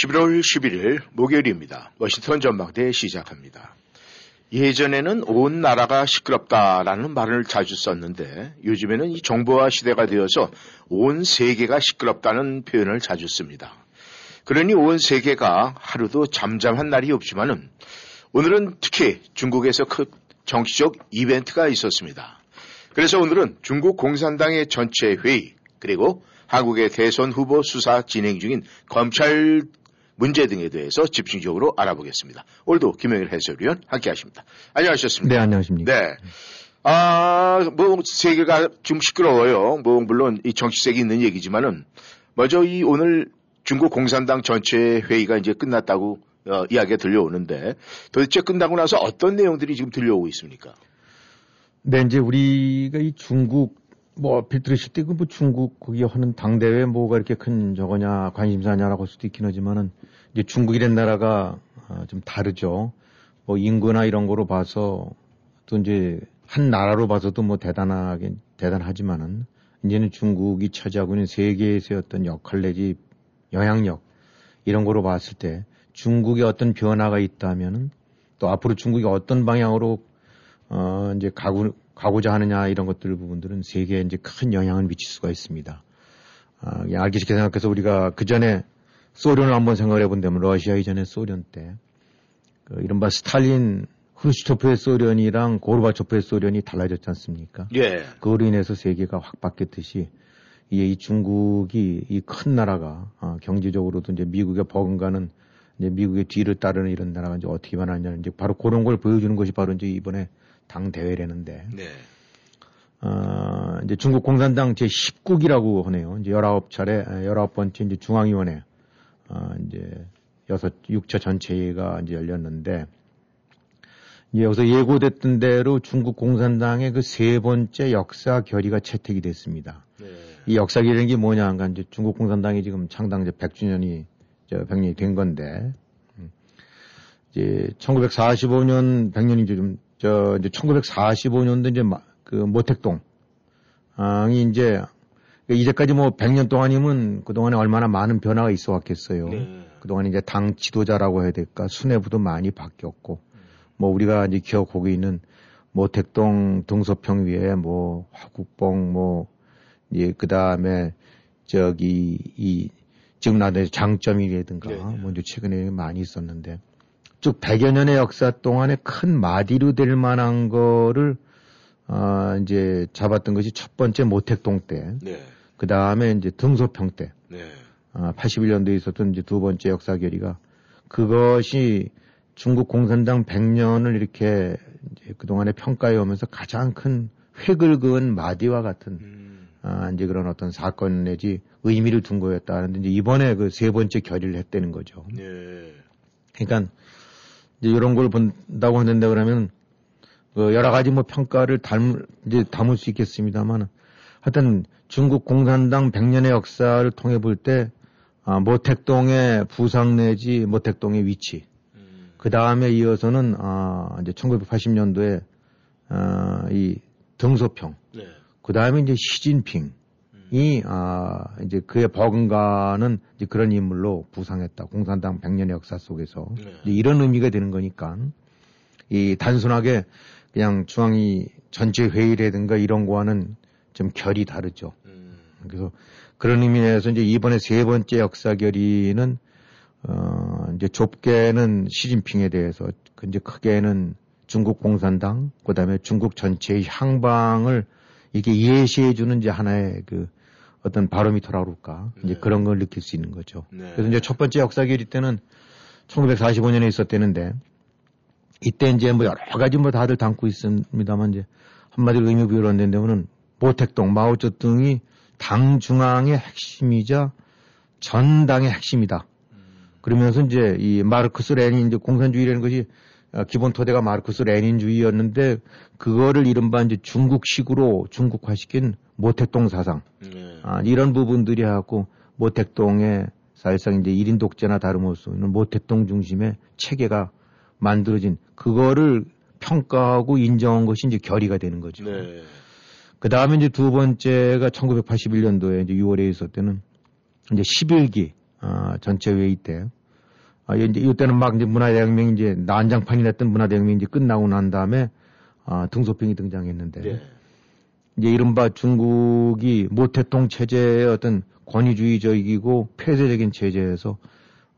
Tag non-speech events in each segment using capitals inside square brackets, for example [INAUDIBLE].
11월 11일 목요일입니다. 워싱턴 전망대 시작합니다. 예전에는 온 나라가 시끄럽다라는 말을 자주 썼는데 요즘에는 이 정보화 시대가 되어서 온 세계가 시끄럽다는 표현을 자주 씁니다. 그러니 온 세계가 하루도 잠잠한 날이 없지만은 오늘은 특히 중국에서 큰 정치적 이벤트가 있었습니다. 그래서 오늘은 중국 공산당의 전체 회의 그리고 한국의 대선 후보 수사 진행 중인 검찰 문제 등에 대해서 집중적으로 알아보겠습니다. 오늘도 김영일 해설위원 함께 하십니다. 안녕하셨습니까? 네, 안녕하십니까? 네. 아, 뭐, 세계가 좀 시끄러워요. 뭐, 물론 이 정치색이 있는 얘기지만은, 먼저 이 오늘 중국 공산당 전체 회의가 이제 끝났다고 어, 이야기가 들려오는데, 도대체 끝나고 나서 어떤 내용들이 지금 들려오고 있습니까? 네, 이제 우리가 이 중국 뭐, 앞에 들으실 때, 그 뭐 중국 거기 하는 당대회 뭐가 이렇게 큰 저거냐, 관심사냐라고 할 수도 있긴 하지만은, 이제 중국이란 나라가 아, 좀 다르죠. 뭐 인구나 이런 거로 봐서 또 이제 한 나라로 봐서도 뭐 대단하게, 대단하지만은, 이제는 중국이 차지하고 있는 세계에서의 어떤 역할 내지 영향력, 이런 거로 봤을 때 중국의 어떤 변화가 있다면은 또 앞으로 중국이 어떤 방향으로 어, 이제 가고, 가고자 하느냐 이런 것들 부분들은 세계에 이제 큰 영향을 미칠 수가 있습니다. 아, 알기 쉽게 생각해서 우리가 그 전에 소련을 한번 생각을 해본다면 러시아 이전에 소련 때, 그 이른바 스탈린 후르시초프의 소련이랑 고르바초프의 소련이 달라졌지 않습니까? 예. 그로 인해서 세계가 확 바뀌었듯이 이, 이 중국이 이 큰 나라가 아, 경제적으로도 이제 미국의 버금가는 이제 미국의 뒤를 따르는 이런 나라가 이제 어떻게 변하냐는 이제 바로 그런 걸 보여주는 것이 바로 이제 이번에 당 대회라는데. 네. 어, 이제 중국 공산당 제 10국이라고 하네요. 이제 19차례, 19번째 이제 중앙위원회, 어, 이제 여섯, 6차 전체회가 이제 열렸는데, 이제 여기서 예고됐던 대로 중국 공산당의 그 세 번째 역사 결의가 채택이 됐습니다. 네. 이 역사 결의라는 게 뭐냐 하니까 이제 중국 공산당이 지금 창당 이제 100주년이 저 100년이 된 건데, 음. 이제 1945년 100년이죠. 좀, 저, 이제 1945년도 이제 그 모택동, 이 이제 이제까지 뭐 100년 동안이면 그동안에 얼마나 많은 변화가 있어 왔겠어요. 네. 그동안 이제 당 지도자라고 해야 될까 수뇌부도 많이 바뀌었고 뭐 우리가 이제 기억하고 있는 모택동 등소평 위에 뭐 화국봉 뭐 이제 그다음에 저기 이 지금 나는 장점이라든가 네. 뭐 이제 최근에 많이 있었는데 쭉 100여 년의 역사 동안에 큰 마디로 될 만한 거를 아, 이제 잡았던 것이 첫 번째 모택동 때, 네. 그 다음에 이제 등소평 때, 네. 아, 81년도에 있었던 이제 두 번째 역사 결의가 그것이 중국 공산당 100년을 이렇게 이제 그동안에 평가해 오면서 가장 큰 획을 그은 마디와 같은 음. 아, 이제 그런 어떤 사건 내지 의미를 둔 거였다는데 이제 이번에 그 세 번째 결의를 했다는 거죠. 네. 그러니까 이제 이런 걸 본다고 하는데 그러면 그 여러 가지 뭐 평가를 담을 이제 담을 수 있겠습니다만 하여튼 중국 공산당 100년의 역사를 통해 볼때 아, 모택동의 부상 내지 모택동의 위치 음. 그 다음에 이어서는 아, 이제 1980년도에 아, 이 등소평 네. 그 다음에 이제 시진핑 이 아 이제 그의 버금가는 이제 그런 인물로 부상했다 공산당 100년의 역사 속에서 네. 이런 의미가 되는 거니까 이 단순하게 그냥 중앙이 전체 회의라든가 이런 거와는 좀 결이 다르죠. 음. 그래서 그런 의미에서 이제 이번에 세 번째 역사 결의는 어 이제 좁게는 시진핑에 대해서 그 이제 크게는 중국 공산당 그다음에 중국 전체의 향방을 이게 예시해 주는 이제 하나의 그 어떤 바로미터라고 그럴까 이제 네. 그런 걸 느낄 수 있는 거죠. 네. 그래서 이제 첫 번째 역사 결의 때는 1945년에 있었대는데 이때 이제 뭐 여러 가지 뭐 다들 담고 있습니다만 이제 한마디로 의미 부여를 한다면은 모택동 마오쩌둥이 당 중앙의 핵심이자 전당의 핵심이다. 그러면서 이제 이 마르크스 레닌 이제 공산주의라는 것이 어, 기본 토대가 마르크스 레닌주의였는데 그거를 이른바 이제 중국식으로 중국화시킨 모택동 사상 네. 아, 이런 부분들이 하고 모택동의 사실상 이제 1인 독재나 다름없이 있는 모택동 중심의 체계가 만들어진 그거를 평가하고 인정한 것이 이제 결의가 되는 거죠. 네. 그 다음에 이제 두 번째가 1981년도에 이제 6월에 있었때는 이제 11기 아, 전체 회의 때 아, 이제 이때는 막 이제 문화대혁명이 이제 난장판이 났던 문화대혁명이 이제 끝나고 난 다음에 아, 등소평이 등장했는데 네. 이제 이른바 중국이 모태통 체제의 어떤 권위주의적이고 폐쇄적인 체제에서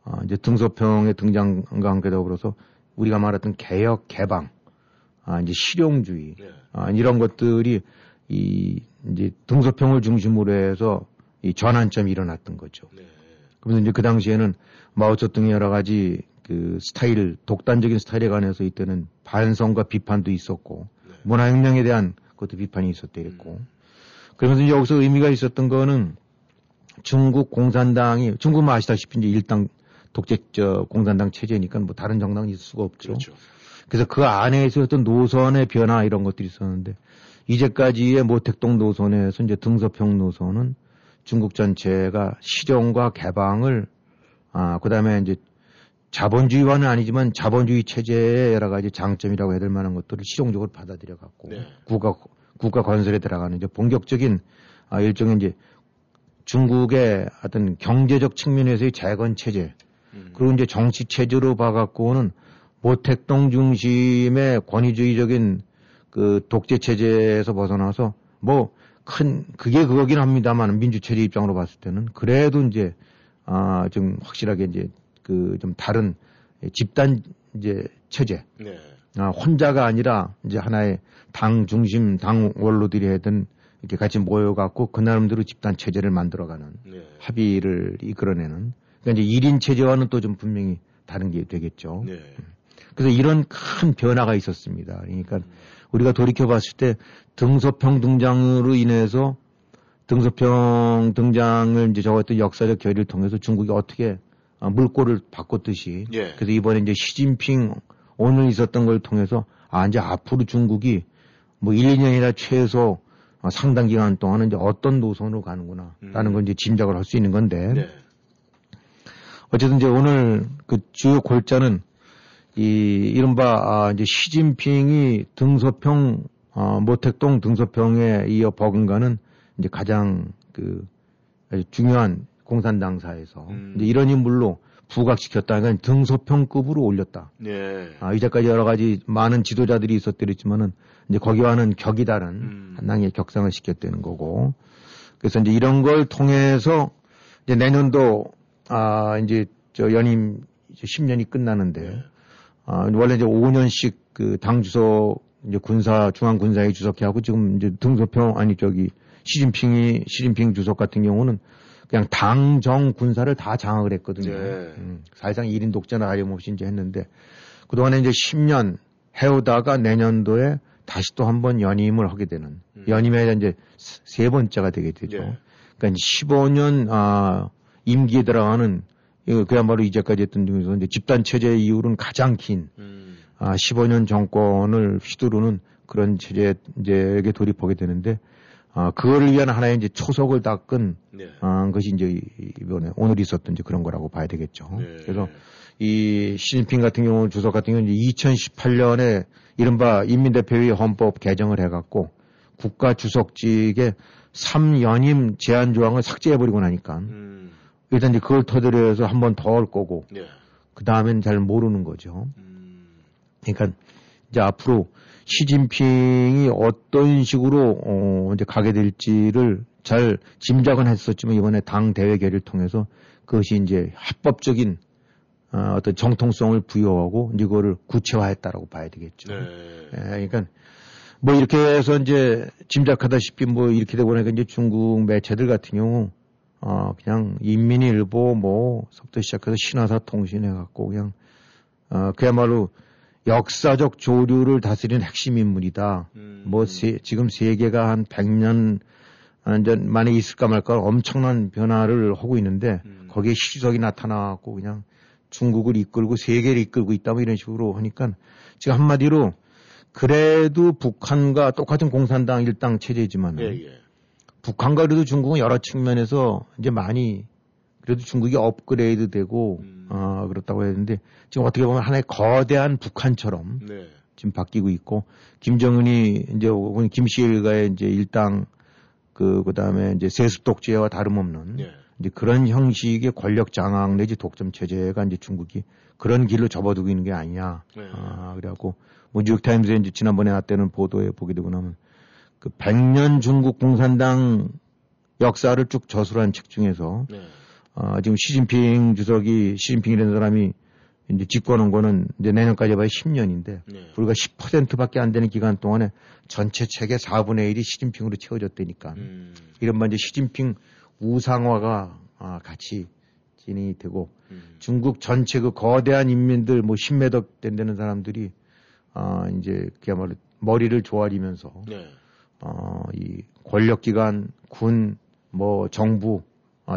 아, 이제 등소평의 등장과 함께 더불어서 우리가 말했던 개혁 개방, 아, 이제 실용주의, 네. 아, 이런 것들이 이 이제 등소평을 중심으로 해서 이 전환점이 일어났던 거죠. 네. 그래서 이제 그 당시에는 마오쩌둥이 여러 가지 그 스타일, 독단적인 스타일에 관해서 이때는 반성과 비판도 있었고, 네. 문화혁명에 대한 그것도 비판이 있었대고, 그러면서 이제 여기서 의미가 있었던 거는 중국 공산당이, 중국은 뭐 아시다시피 이제 일당 독재, 저, 공산당 체제니까 뭐 다른 정당은 있을 수가 없죠. 그렇죠. 그래서 그 안에서 어떤 노선의 변화 이런 것들이 있었는데 이제까지의 모택동 노선에서 이제 등서평 노선은 중국 전체가 실용과 개방을 아 그다음에 이제 자본주의와는 아니지만 자본주의 체제의 여러 가지 장점이라고 해야 될 만한 것들을 실용적으로 받아들여 갖고 네. 국가 국가 건설에 들어가는 이제 본격적인 아 일종의 이제 중국의 어떤 경제적 측면에서의 재건 체제 음. 그리고 이제 정치 체제로 봐갖고는 모택동 중심의 권위주의적인 그 독재 체제에서 벗어나서 뭐 큰 그게 그거긴 합니다만 민주 체제 입장으로 봤을 때는 그래도 이제 아좀 확실하게 이제 그 좀 다른 집단 이제 체제 네. 아 혼자가 아니라 이제 하나의 당 중심 당 원로들이 하든 이렇게 같이 모여갖고 그 나름대로 집단 체제를 만들어가는 네. 합의를 이끌어내는 그러니까 이제 1인 체제와는 또 좀 분명히 다른 게 되겠죠. 네. 그래서 이런 큰 변화가 있었습니다. 그러니까 우리가 돌이켜 봤을 때 등소평 등장으로 인해서 등소평 등장을 이제 적었던 역사적 결의를 통해서 중국이 어떻게 아, 물꼬를 바꿨듯이 예. 그래서 이번에 이제 시진핑 오늘 있었던 걸 통해서 아 이제 앞으로 중국이 뭐 1, 2년이나 최소 아, 상당 기간 동안은 이제 어떤 노선으로 가는구나라는 걸 이제 짐작을 할 수 있는 건데 네. 어쨌든 이제 오늘 그 주요 골자는 이 이른바 아 이제 시진핑이 등소평 어 모택동 등소평에 이어 버금가는 이제 가장 그 아주 중요한 공산당사에서 음. 이제 이런 인물로 부각시켰다. 그러니까 등소평급으로 올렸다. 네. 아, 이제까지 여러 가지 많은 지도자들이 있었더랬지만은 이제 거기와는 격이 다른 음. 한낭의 격상을 시켰다는 거고. 그래서 이제 이런 걸 통해서 이제 내년도 아, 이제 저 연임 이제 10년이 끝나는데 네. 아, 원래 이제 5년씩 그 당 주석 이제 군사 중앙 군사에 주석해 하고 지금 이제 등소평 아니 저기 시진핑이 시진핑 주석 같은 경우는 그냥 당 정 군사를 다 장악을 했거든요. 네. 음, 사실상 1인 독재나 다름없이 이제 했는데 그동안에 이제 10년 해오다가 내년도에 다시 또 한 번 연임을 하게 되는 음. 연임에 이제 세 번째가 되게 되죠. 예. 그러니까 15년 아 임기에 들어가는 이거 그야말로 이제까지 했던 중에서 이제 집단 체제 이후로는 가장 긴 음. 아, 15년 정권을 휘두르는 그런 체제에 돌입하게 되는데, 아, 그거를 위한 하나의 이제 초석을 닦은, 네. 아, 것이 이제 이- 이번에 오늘 있었던 이제 그런 거라고 봐야 되겠죠. 네. 그래서 이 시진핑 같은 경우, 주석 같은 경우는 2018년에 이른바 인민대표의 헌법 개정을 해갖고 국가 주석직의 3연임 제한 조항을 삭제해버리고 나니까 음. 일단 이제 그걸 터득해 해서 한 번더할 거고, 네. 그 다음엔 잘 모르는 거죠. 음. 그러니까 이제 앞으로 시진핑이 어떤 식으로 어 이제 가게 될지를 잘 짐작은 했었지만 이번에 당 대회 결의를 통해서 그것이 이제 합법적인 어, 어떤 정통성을 부여하고 이제 그거를 구체화했다라고 봐야 되겠죠. 네. 예, 그러니까 뭐 이렇게 해서 이제 짐작하다시피 뭐 이렇게 되고 나니까 이제 중국 매체들 같은 경우 어 그냥 인민일보 뭐 서부터 시작해서 신화사 통신 해갖고 그냥 어 그야말로 역사적 조류를 다스리는 핵심 인물이다. 음. 뭐 세- 지금 세계가 한 100년 전 만에 있을까 말까 엄청난 변화를 하고 있는데 음. 거기에 시주석이 나타나고 그냥 중국을 이끌고 세계를 이끌고 있다 뭐 이런 식으로 하니까 지금 한마디로 그래도 북한과 똑같은 공산당 일당 체제지만 예, 예. 북한과 그래도 중국은 여러 측면에서 이제 많이 그래도 중국이 업그레이드 되고 음. 어, 그렇다고 했는데 지금 어떻게 보면 하나의 거대한 북한처럼 네. 지금 바뀌고 있고 김정은이 이제 혹은 김씨일가의 이제 일당 그 그 다음에 이제 세습 독재와 다름없는 네. 이제 그런 형식의 권력 장악 내지 독점 체제가 이제 중국이 그런 길로 접어두고 있는 게 아니냐. 네. 아, 그래갖고 뭐 뉴욕타임즈에 이제 지난번에 나때는 보도에 보게 되고 나면 그 100년 중국 공산당 역사를 쭉 저술한 책 중에서 네. 어, 지금 시진핑 주석이 시진핑이라는 사람이 이제 집권한 거는 이제 내년까지 봐야 10년인데 네. 불과 10%밖에 안 되는 기간 동안에 전체 책의 4분의 1이 시진핑으로 채워졌다니까. 음. 이른바 이제 시진핑 우상화가 아, 같이 진행이 되고 음. 중국 전체 그 거대한 인민들 뭐 10매덕 된다는 사람들이 아, 이제 그야말로 머리를 조아리면서 네. 어, 이 권력기관, 군, 뭐 정부, 어,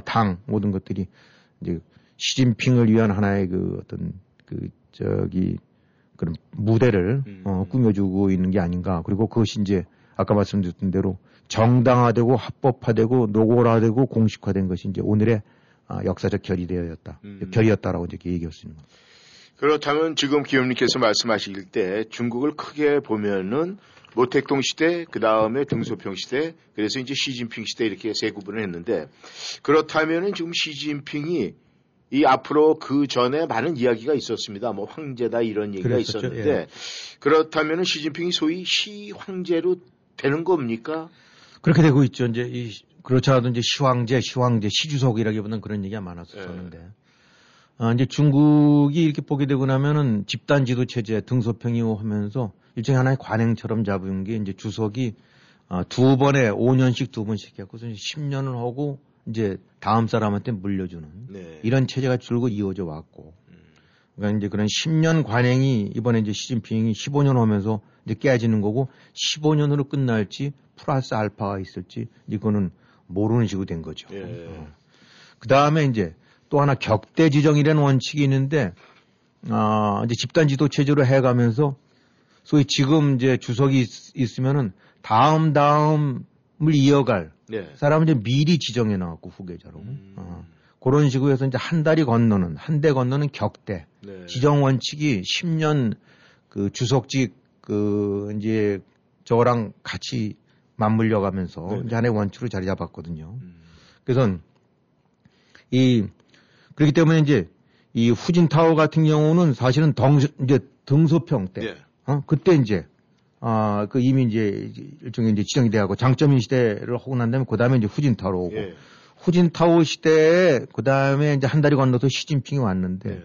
당 모든 것들이 이제 시진핑을 위한 하나의 그 어떤 그 저기 그런 무대를 음. 어, 꾸며주고 있는 게 아닌가. 그리고 그것이 이제 아까 말씀드렸던 대로 정당화되고 합법화되고 노골화되고 공식화된 것이 이제 오늘의 아, 역사적 결의되었다. 음. 결의였다라고 이제 얘기할 수 있는 겁니다. 그렇다면 지금 기업님께서 말씀하실 때 중국을 크게 보면은 모택동 시대, 그 다음에 등소평 시대, 그래서 이제 시진핑 시대 이렇게 세 구분을 했는데 그렇다면은 지금 시진핑이 이 앞으로 그 전에 많은 이야기가 있었습니다. 뭐 황제다 이런 얘기가 그랬었죠. 있었는데 예. 그렇다면은 시진핑이 소위 시 황제로 되는 겁니까? 그렇게 되고 있죠. 이제 이 그렇지 않아도 이제 시황제, 시황제, 시주석이라기보다는 그런 얘기가 많았었는데. 예. 아, 이제 중국이 이렇게 보게 되고 나면은 집단 지도 체제 등소평이 하면서 일종의 하나의 관행처럼 잡은 게 이제 주석이 아, 두 번에 5년씩 두 번씩 해갖고서 10년을 하고 이제 다음 사람한테 물려주는 네. 이런 체제가 줄곧 이어져 왔고. 그러니까 이제 그런 10년 관행이 이번에 이제 시진핑이 15년 하면서 이제 깨지는 거고 15년으로 끝날지 플러스 알파가 있을지 이거는 모르는 식으로 된 거죠. 예. 그 다음에 이제 또 하나 격대 지정이라는 원칙이 있는데 아 이제 집단 지도 체제로 해 가면서 소위 지금 이제 주석이 있, 있으면은 다음 다음을 이어갈 네. 사람은 이제 미리 지정해 놔갖고 후계자로 음. 어, 그런 식으로 해서 이제 한 달이 건너는 한 대 건너는 격대 네. 지정 원칙이 10년 그 주석직 그 이제 저랑 같이 맞물려 가면서 네네. 이제 하나의 원칙으로 자리 잡았거든요. 음. 그래서 이 그렇기 때문에 이제 이 후진타오 같은 경우는 사실은 덩 이제 등소평 때 네. 어? 그때 이제 아, 그 이미 이제 일종의 이제 지정이 돼가고 장쩌민 시대를 하고 난 다음에 그 다음에 이제 후진타오로 오고 예. 후진타오 시대에 그 다음에 이제 한 다리 건너서 시진핑이 왔는데 네.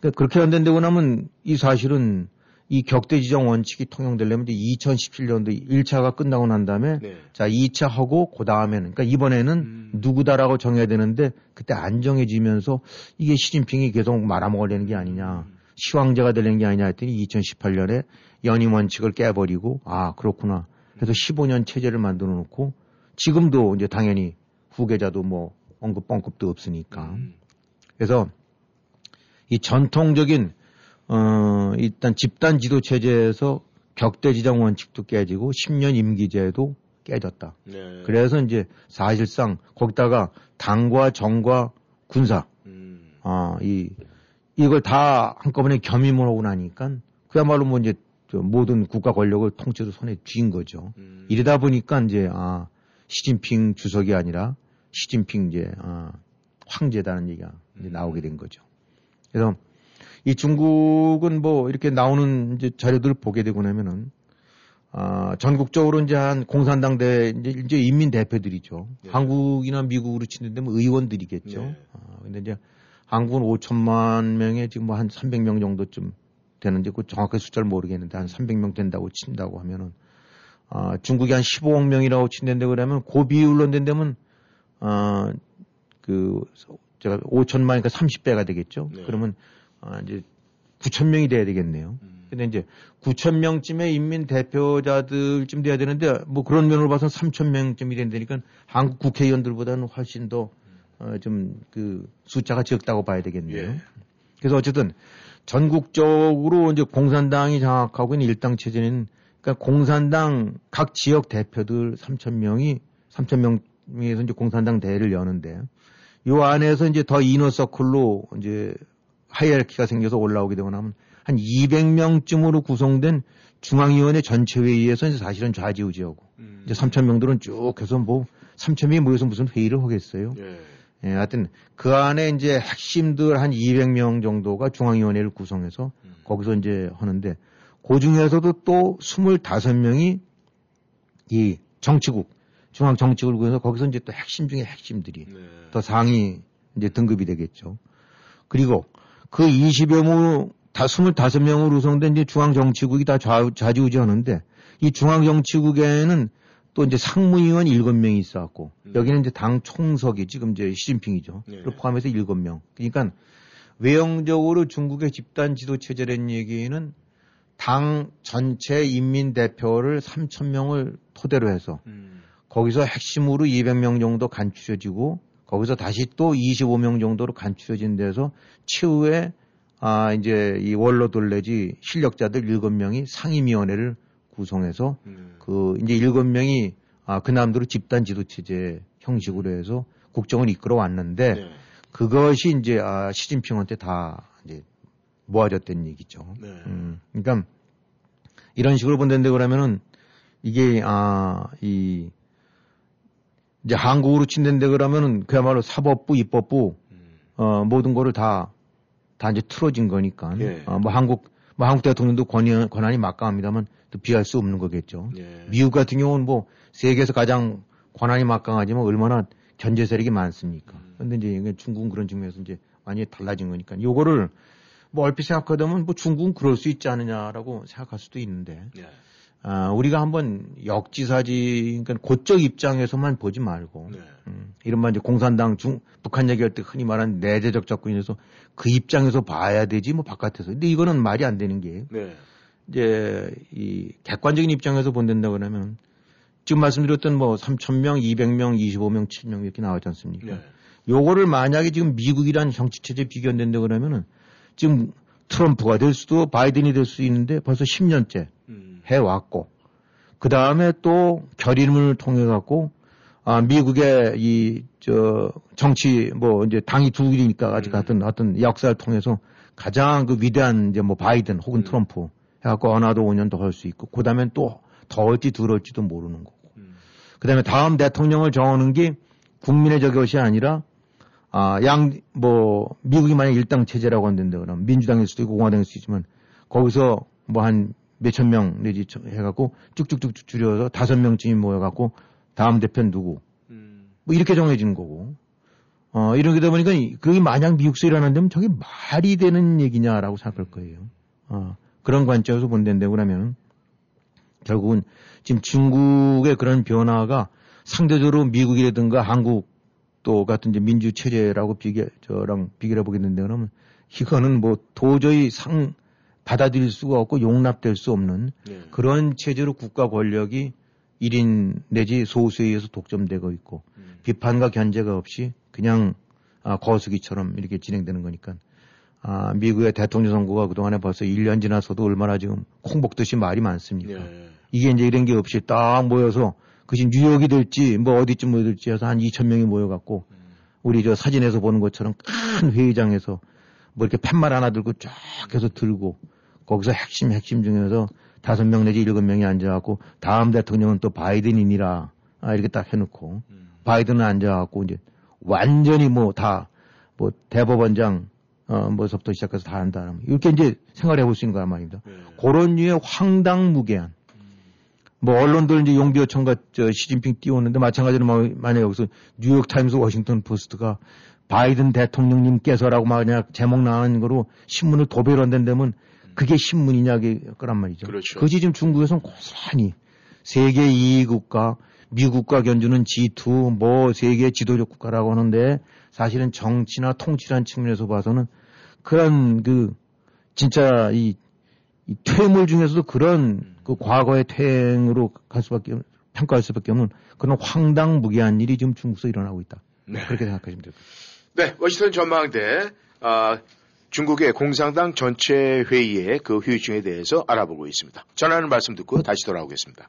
그러니까 그렇게 연대되고 나면 이 사실은 이 격대 지정 원칙이 통용되려면 이제 2017년도 1차가 끝나고 난 다음에 네. 자 2차 하고 그 다음에는 그러니까 이번에는 음. 누구다라고 정해야 되는데 그때 안 정해지면서 이게 시진핑이 계속 말아먹으려는 게 아니냐 음. 시황제가 되려는 게 아니냐 했더니 2018년에 연임 원칙을 깨버리고 아 그렇구나 그래서 15년 체제를 만들어 놓고 지금도 이제 당연히 후계자도 뭐 언급 뻥급도 없으니까 음. 그래서 이 전통적인 어 일단 집단 지도 체제에서 격대 지정 원칙도 깨지고 10년 임기제도 깨졌다. 네. 그래서 이제 사실상 거기다가 당과 정과 군사 음. 아이 이걸 다 한꺼번에 겸임을 하고 나니까 그야말로 뭐 이제 저 모든 국가 권력을 통째로 손에 쥔 거죠. 음. 이러다 보니까 이제 아 시진핑 주석이 아니라 시진핑 이제 아 황제다는 얘기가 이제 나오게 된 거죠. 그래서 이 중국은 뭐 이렇게 나오는 이제 자료들을 보게 되고 나면은 아 전국적으로 이제 한 공산당 대 이제, 이제 인민 대표들이죠. 네. 한국이나 미국으로 치는데 뭐 의원들이겠죠. 네. 아 근데 이제 한국은 5천만 명에 지금 뭐 한 300명 정도쯤 되는데 그 정확한 숫자를 모르겠는데 한 300명 된다고 친다고 하면은 아, 중국이 한 15억 명이라고 친다는데 그러면 그 비율로 된다면 아, 그 제가 5천만이니까 30배가 되겠죠. 네. 그러면 아, 이제 9천 명이 돼야 되겠네요. 음. 근데 이제 9천 명쯤의 인민 대표자들쯤 돼야 되는데 뭐 그런 면으로 봐서 3천 명쯤이 된다니까 한국 국회의원들보다는 훨씬 더 어, 좀 그 숫자가 적다고 봐야 되겠네요. 예. 그래서 어쨌든 전국적으로 이제 공산당이 장악하고 있는 일당 체제는 그러니까 공산당 각 지역 대표들 3천 명이 3천 명에서 이제 공산당 대회를 여는데 요 안에서 이제 더 이너 서클로 이제 하이어키가 생겨서 올라오게 되고 나면 한 200명쯤으로 구성된 중앙위원회 전체 회의에서 이제 사실은 좌지우지하고 음. 이제 3천 명들은 쭉 해서 뭐 3천 명이 모여서 무슨 회의를 하겠어요. 예. 예, 하여튼 그 안에 이제 핵심들 한 200명 정도가 중앙위원회를 구성해서 음. 거기서 이제 하는데 그 중에서도 또 25명이 이 정치국 중앙 정치국을 구해서 거기서 이제 또 핵심 중에 핵심들이 네. 더 상위 이제 등급이 되겠죠. 그리고 그 20여 명, 다 25명으로 구성된 이제 중앙 정치국이 다 좌, 좌지우지 하는데 이 중앙 정치국에는 또 이제 상무위원 7명이 있어갖고 음. 여기는 이제 당 총석이 지금 이제 시진핑이죠. 네. 포함해서 7명. 그러니까 외형적으로 중국의 집단 지도 체제라는 얘기는 당 전체 인민 대표를 3천 명을 토대로 해서 음. 거기서 핵심으로 200명 정도 간추려지고 거기서 다시 또 25명 정도로 간추려진 데서 최후에 아 이제 이 원로들 내지 실력자들 7명이 상임위원회를 구성해서 음. 그 이제 7명이 아 그남대로 집단 지도 체제 형식으로 해서 국정을 이끌어 왔는데 네. 그것이 이제 아 시진핑한테 다 이제 모아졌던 얘기죠. 네. 음, 그러니까 이런 식으로 본다는데 그러면은 이게 아 이 이제 한국으로 친다는데 그러면은 그야말로 사법부, 입법부 음. 어 모든 거를 다 다 이제 틀어진 거니까. 예. 어, 뭐 한국 뭐 한국 대통령도 권위, 권한이 막강합니다만 또 비할 수 없는 거겠죠. 예. 미국 같은 경우는 뭐 세계에서 가장 권한이 막강하지만 얼마나 견제 세력이 많습니까. 음. 근데 이제 중국은 그런 측면에서 이제 많이 달라진 거니까 요거를 뭐 얼핏 생각하다 보면 뭐 중국은 그럴 수 있지 않느냐라고 생각할 수도 있는데 예. 아, 우리가 한번 역지사지, 그러니까 고적 입장에서만 보지 말고, 네. 음, 이른바 이제 공산당 중, 북한 얘기할 때 흔히 말하는 내재적 접근에서 그 입장에서 봐야 되지, 뭐 바깥에서. 근데 이거는 말이 안 되는 게, 네. 이제 이 객관적인 입장에서 본다고 그러면, 지금 말씀드렸던 뭐 3,000명, 200명, 25명, 7명 이렇게 나왔지 않습니까? 네. 요거를 만약에 지금 미국이란 정치체제 비견된다 그러면은 지금 트럼프가 될 수도 바이든이 될 수 있는데 벌써 10년째 음. 해왔고 그 다음에 또 결의문을 통해 갖고 아 미국의 이 저 정치 뭐 이제 당이 두 길이니까 아직 음. 같은 어떤 역사를 통해서 가장 그 위대한 이제 뭐 바이든 혹은 음. 트럼프 해갖고 어나도 5년 더 할 수 있고 그 다음에 또더 할지 덜 할지도 모르는 거고 음. 그 다음에 다음 대통령을 정하는 게 국민의 저것이 아니라 아, 양, 뭐, 미국이 만약 일당 체제라고 한다는데, 그럼 민주당일 수도 있고 공화당일 수도 있지만, 거기서 뭐 한 몇천 명 내지 해갖고 쭉쭉쭉 줄여서 다섯 명쯤이 모여갖고 다음 대표는 누구. 음. 뭐 이렇게 정해지는 거고. 어, 이렇게 되다 보니까 그게 만약 미국에서 일어난다면 저게 말이 되는 얘기냐라고 생각할 거예요. 어, 그런 관점에서 본다는데 그러면 결국은 지금 중국의 그런 변화가 상대적으로 미국이라든가 한국 또 같은 이제 민주 체제라고 비교 저랑 비교해 보겠는데 그러면 이거는 뭐 도저히 상 받아들일 수가 없고 용납될 수 없는 네. 그런 체제로 국가 권력이 1인 내지 소수에 의해서 독점되고 있고 음. 비판과 견제가 없이 그냥 아, 거수기처럼 이렇게 진행되는 거니까 아, 미국의 대통령 선거가 그동안에 벌써 1년 지나서도 얼마나 지금 콩복듯이 말이 많습니까? 네. 이게 이제 이런 게 없이 딱 모여서 그것이 뉴욕이 될지 뭐 어디쯤 모여들지 해서 한 2천 명이 모여갖고 우리 저 사진에서 보는 것처럼 큰 회의장에서 뭐 이렇게 팻말 하나 들고 쫙 해서 들고 거기서 핵심 핵심 중에서 다섯 명 내지 일곱 명이 앉아갖고 다음 대통령은 또 바이든이니라 아, 이렇게 딱 해놓고 음. 바이든은 앉아갖고 이제 완전히 뭐 다뭐 뭐 대법원장 어 뭐서부터 시작해서 다 한다 이렇게 이제 생각해 볼 수 있는 거란 말입니다. 네. 그런 류의 황당무계한 뭐 언론들 이제 용비어천가 저 시진핑 띄웠는데 마찬가지로 뭐 만약 여기서 뉴욕 타임스 워싱턴 포스트가 바이든 대통령님께서라고 만약 제목 나가는 거로 신문을 도배를 한다면 그게 신문이냐 그란 말이죠. 그렇죠. 그것이 지금 중국에서는 고스란히 세계 2위 국가, 미국과 견주는 G2, 뭐 세계 지도적 국가라고 하는데 사실은 정치나 통치란 측면에서 봐서는 그런 그 진짜 이, 이 퇴물 중에서도 그런 그 과거의 퇴행으로 갈 수밖에 평가할 수밖에 없는 그런 황당무계한 일이 지금 중국에서 일어나고 있다. 네. 그렇게 생각하시면 됩니다. 네, 워싱턴 전망대 아, 중국의 공산당 전체 회의의 그 휴유증에 대해서 알아보고 있습니다. 전하는 말씀 듣고 다시 돌아오겠습니다.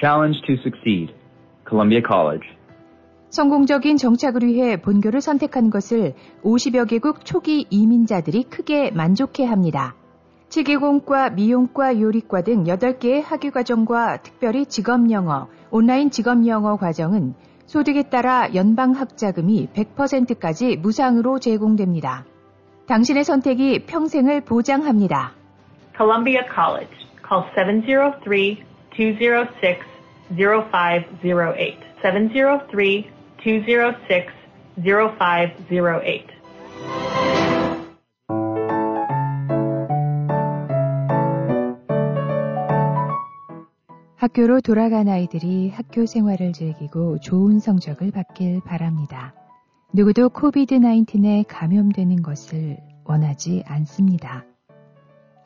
Challenge to Succeed, Columbia College. 성공적인 정착을 위해 본교를 선택한 것을 50여 개국 초기 이민자들이 크게 만족해 합니다. 치계공과 미용과 요리과 등 8개의 학위과정과 특별히 직업영어, 온라인 직업영어 과정은 소득에 따라 연방학자금이 100%까지 무상으로 제공됩니다. 당신의 선택이 평생을 보장합니다. Columbia College. Call 703 206 0508. 703 206 0508. 학교로 돌아간 아이들이 학교 생활을 즐기고 좋은 성적을 받길 바랍니다. 누구도 코비드-19에 감염되는 것을 원하지 않습니다.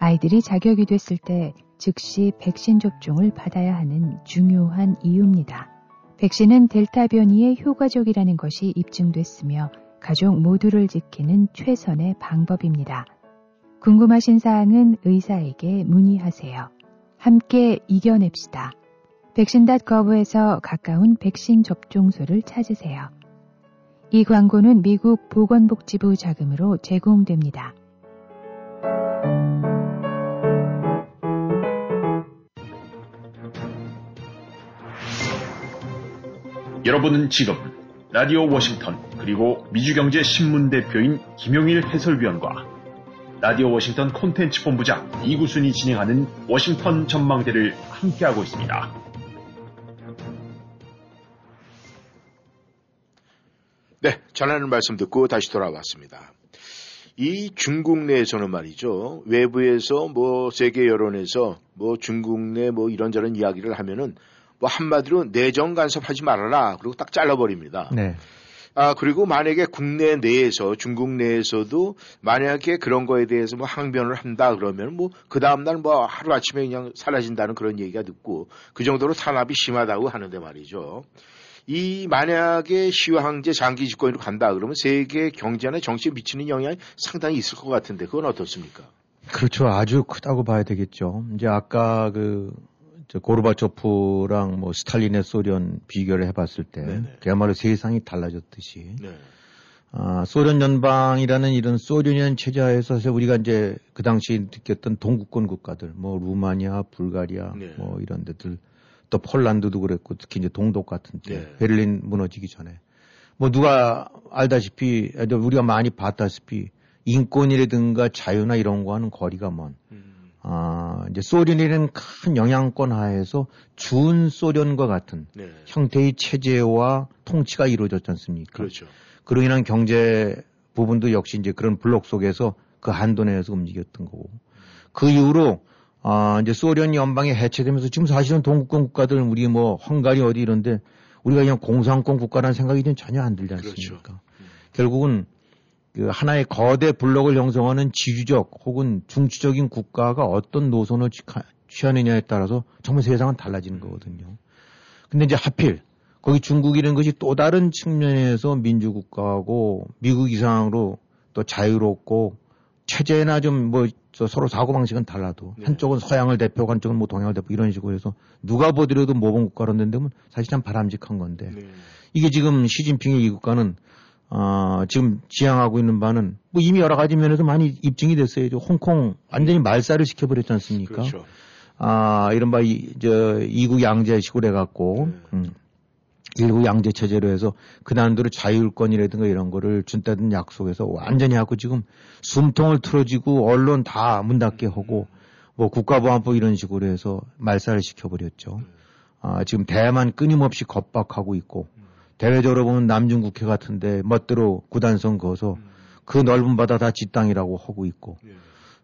아이들이 자격이 됐을 때 즉시 백신 접종을 받아야 하는 중요한 이유입니다. 백신은 델타 변이에 효과적이라는 것이 입증됐으며 가족 모두를 지키는 최선의 방법입니다. 궁금하신 사항은 의사에게 문의하세요. 함께 이겨냅시다. 백신닷거브에서 가까운 백신 접종소를 찾으세요. 이 광고는 미국 보건복지부 자금으로 제공됩니다. 여러분은 지금 라디오 워싱턴 그리고 미주경제 신문 대표인 김용일 해설위원과 라디오 워싱턴 콘텐츠 본부장 이구순이 진행하는 워싱턴 전망대를 함께하고 있습니다. 네, 전하는 말씀 듣고 다시 돌아왔습니다. 이 중국 내에서는 말이죠. 외부에서 뭐 세계 여론에서 뭐 중국 내 뭐 이런저런 이야기를 하면은 뭐 한마디로 내정 간섭하지 말아라. 그리고 딱 잘라버립니다. 네. 아, 그리고 만약에 국내 내에서, 중국 내에서도 만약에 그런 거에 대해서 뭐 항변을 한다 그러면 뭐 그 다음날 뭐 하루아침에 그냥 사라진다는 그런 얘기가 듣고 그 정도로 탄압이 심하다고 하는데 말이죠. 이 만약에 시황제 장기 집권으로 간다 그러면 세계 경제나 정치에 미치는 영향이 상당히 있을 것 같은데 그건 어떻습니까? 그렇죠. 아주 크다고 봐야 되겠죠. 이제 아까 그 고르바초프랑 뭐 스탈린의 소련 비교를 해봤을 때 네네. 그야말로 세상이 달라졌듯이 네. 아, 소련 연방이라는 이런 소련연 체제하에서 우리가 이제 그 당시 느꼈던 동구권 국가들 뭐 루마니아, 불가리아 네. 뭐 이런 데들 또 폴란드도 그랬고 특히 이제 동독 같은 때 네. 베를린 무너지기 전에 뭐 누가 알다시피 우리가 많이 봤다시피 인권이라든가 자유나 이런 거와는 거리가 먼 음. 아, 이제 소련이라는 큰 영향권 하에서 준 소련과 같은 네. 형태의 체제와 통치가 이루어졌지 않습니까? 그렇죠. 그로 인한 경제 부분도 역시 이제 그런 블록 속에서 그 한도 내에서 움직였던 거고. 그 이후로 아, 이제 소련 연방이 해체되면서 지금 사실은 동국권 국가들은 우리 뭐 헝가리 어디 이런데 우리가 그냥 공산권 국가라는 생각이 전혀 안 들지 않습니까? 그렇죠. 음. 결국은 그 하나의 거대 블록을 형성하는 지주적 혹은 중추적인 국가가 어떤 노선을 취하느냐에 따라서 정말 세상은 달라지는 거거든요. 근데 이제 하필 거기 중국이라는 것이 또 다른 측면에서 민주국가하고 미국 이상으로 또 자유롭고 체제나 좀 뭐 서로 사고방식은 달라도 네. 한쪽은 서양을 대표하고 한쪽은 뭐 동양을 대표 이런 식으로 해서 누가 보더라도 모범 국가로 된다면 사실 참 바람직한 건데 네. 이게 지금 시진핑의 이 국가는 어, 지금 지향하고 있는 바는 뭐 이미 여러 가지 면에서 많이 입증이 됐어요. 홍콩 완전히 말살을 시켜버렸지 않습니까? 그렇죠. 아, 이른바 이, 저, 이국 양제식으로 해갖고, 네. 음, 일국 양제 체제로 해서 그난도로 자율권이라든가 이런 거를 준다는 약속에서 완전히 하고 지금 숨통을 틀어지고 언론 다 문 닫게 하고 뭐 국가보안법 이런 식으로 해서 말살을 시켜버렸죠. 네. 아, 지금 대만 끊임없이 겁박하고 있고 대외적으로 보면 남중국해 같은데 멋대로 구단성 거서 그 넓은 바다 다 지 땅이라고 하고 있고 예.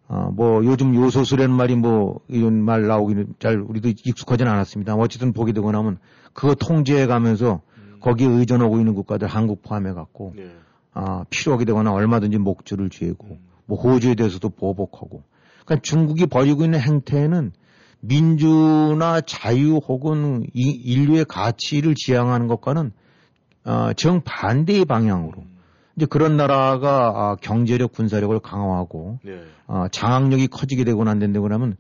어, 뭐 요즘 요소수라는 말이 뭐 이런 말 나오기는 잘 우리도 익숙하진 않았습니다. 어쨌든 보게 되고 나면 그거 통제해 가면서 거기에 의존하고 있는 국가들 한국 포함해 갖고 예. 아, 필요하게 되거나 얼마든지 목줄을 쥐고 뭐 호주에 대해서도 보복하고 그러니까 중국이 벌이고 있는 행태는 민주나 자유 혹은 이 인류의 가치를 지향하는 것과는 어, 정반대의 방향으로 이제 그런 나라가 아, 경제력 군사력을 강화하고 예. 어, 장악력이 커지게 되거나 안 된다고 하면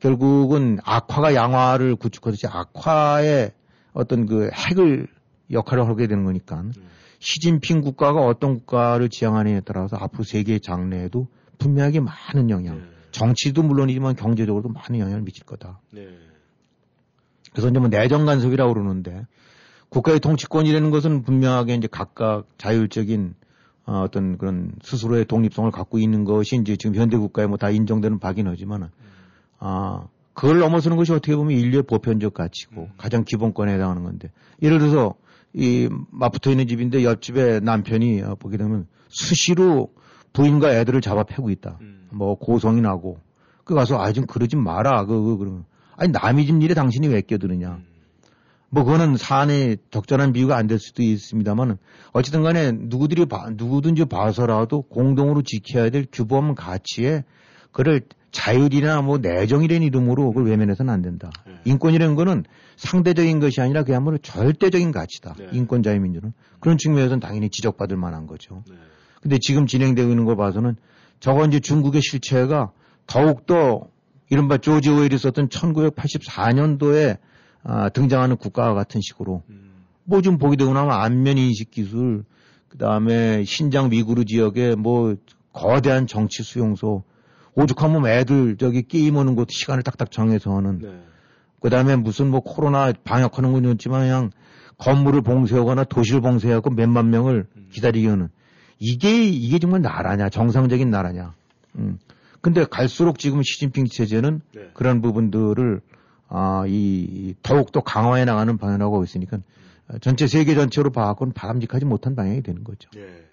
결국은 악화가 양화를 구축하듯이 악화의 어떤 그 핵을 역할을 하게 되는 거니까 시진핑 국가가 어떤 국가를 지향하느냐에 따라서 앞으로 세계 장래에도 분명하게 많은 영향, 정치도 물론이지만 경제적으로도 많은 영향을 미칠 거다. 네. 그래서 이제 뭐 내정 간섭이라고 그러는데 국가의 통치권이라는 것은 분명하게 이제 각각 자율적인 어, 어떤 그런 스스로의 독립성을 갖고 있는 것이 이제 지금 현대 국가에 뭐 다 인정되는 바긴 하지만은 아 그걸 넘어서는 것이 어떻게 보면 인류의 보편적 가치고 가장 기본권에 해당하는 건데 예를 들어서 이 맞붙어 있는 집인데 옆집에 남편이 어, 보게 되면 수시로 부인과 애들을 잡아 패고 있다. 뭐 고성이 나고 그 가서 아 좀 그러지 마라. 그, 그 그러면 아니 남의 집 일에 당신이 왜 껴드느냐. 뭐 그거는 사안에 적절한 비유가 안 될 수도 있습니다만 어쨌든 간에 누구들이 봐- 누구든지 봐서라도 공동으로 지켜야 될 규범 가치에 그를 자율이나 뭐 내정이라는 이름으로 그걸 외면해서는 안 된다. 인권이라는 거는 상대적인 것이 아니라 그야말로 절대적인 가치다. 네. 인권 자유 민주는 그런 측면에서는 당연히 지적받을 만한 거죠. 네. 근데 지금 진행되고 있는 걸 봐서는 저거 이제 중국의 실체가 더욱더 이른바 조지 오웰이 썼던 1984년도에 아, 등장하는 국가와 같은 식으로 뭐좀 보게 되고 나면 안면 인식 기술 그다음에 신장 미구르 지역에 뭐 거대한 정치 수용소 오죽하면 애들 저기 게임하는 것도 시간을 딱딱 정해서 하는 네. 그다음에 무슨 뭐 코로나 방역하는 건 좋지만 그냥 건물을 봉쇄하거나 도시를 봉쇄하고 몇만 명을 기다리게 하는 이게 이게 정말 나라냐 정상적인 나라냐. 음. 근데 갈수록 지금 시진핑 체제는 네. 그런 부분들을 아, 이 더욱 더 강화해 나가는 방향으로 하고 있으니까 전체 세계 전체로 봐서는 바람직하지 못한 방향이 되는 거죠. 예.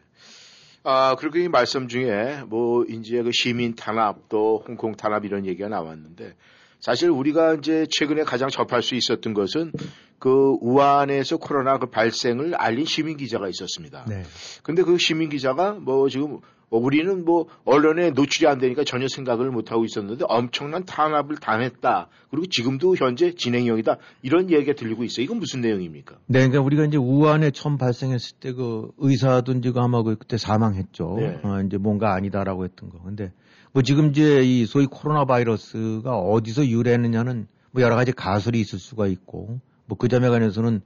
아, 그리고 이 말씀 중에 뭐 이제 그 시민 탄압 또 홍콩 탄압 이런 얘기가 나왔는데 사실 우리가 이제 최근에 가장 접할 수 있었던 것은 그 우한에서 코로나 그 발생을 알린 시민 기자가 있었습니다. 네. 근데 그 시민 기자가 뭐 지금 어, 우리는 뭐 언론에 노출이 안 되니까 전혀 생각을 못 하고 있었는데 엄청난 탄압을 당했다. 그리고 지금도 현재 진행형이다. 이런 얘기가 들리고 있어요. 이건 무슨 내용입니까? 네, 그러니까 우리가 이제 우한에 처음 발생했을 때 그 의사도 이제 그 아마 그 그때 사망했죠. 네. 어, 이제 뭔가 아니다라고 했던 거. 근데 뭐 지금 이제 이 소위 코로나 바이러스가 어디서 유래했느냐는 뭐 여러 가지 가설이 있을 수가 있고 뭐 그 점에 관해서는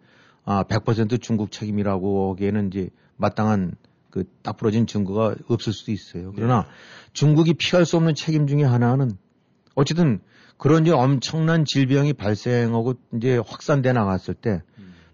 아, 100% 중국 책임이라고 하기에는 이제 마땅한 그 딱 부러진 증거가 없을 수도 있어요. 그러나 중국이 피할 수 없는 책임 중에 하나는 어쨌든 그런 이제 엄청난 질병이 발생하고 이제 확산돼 나갔을 때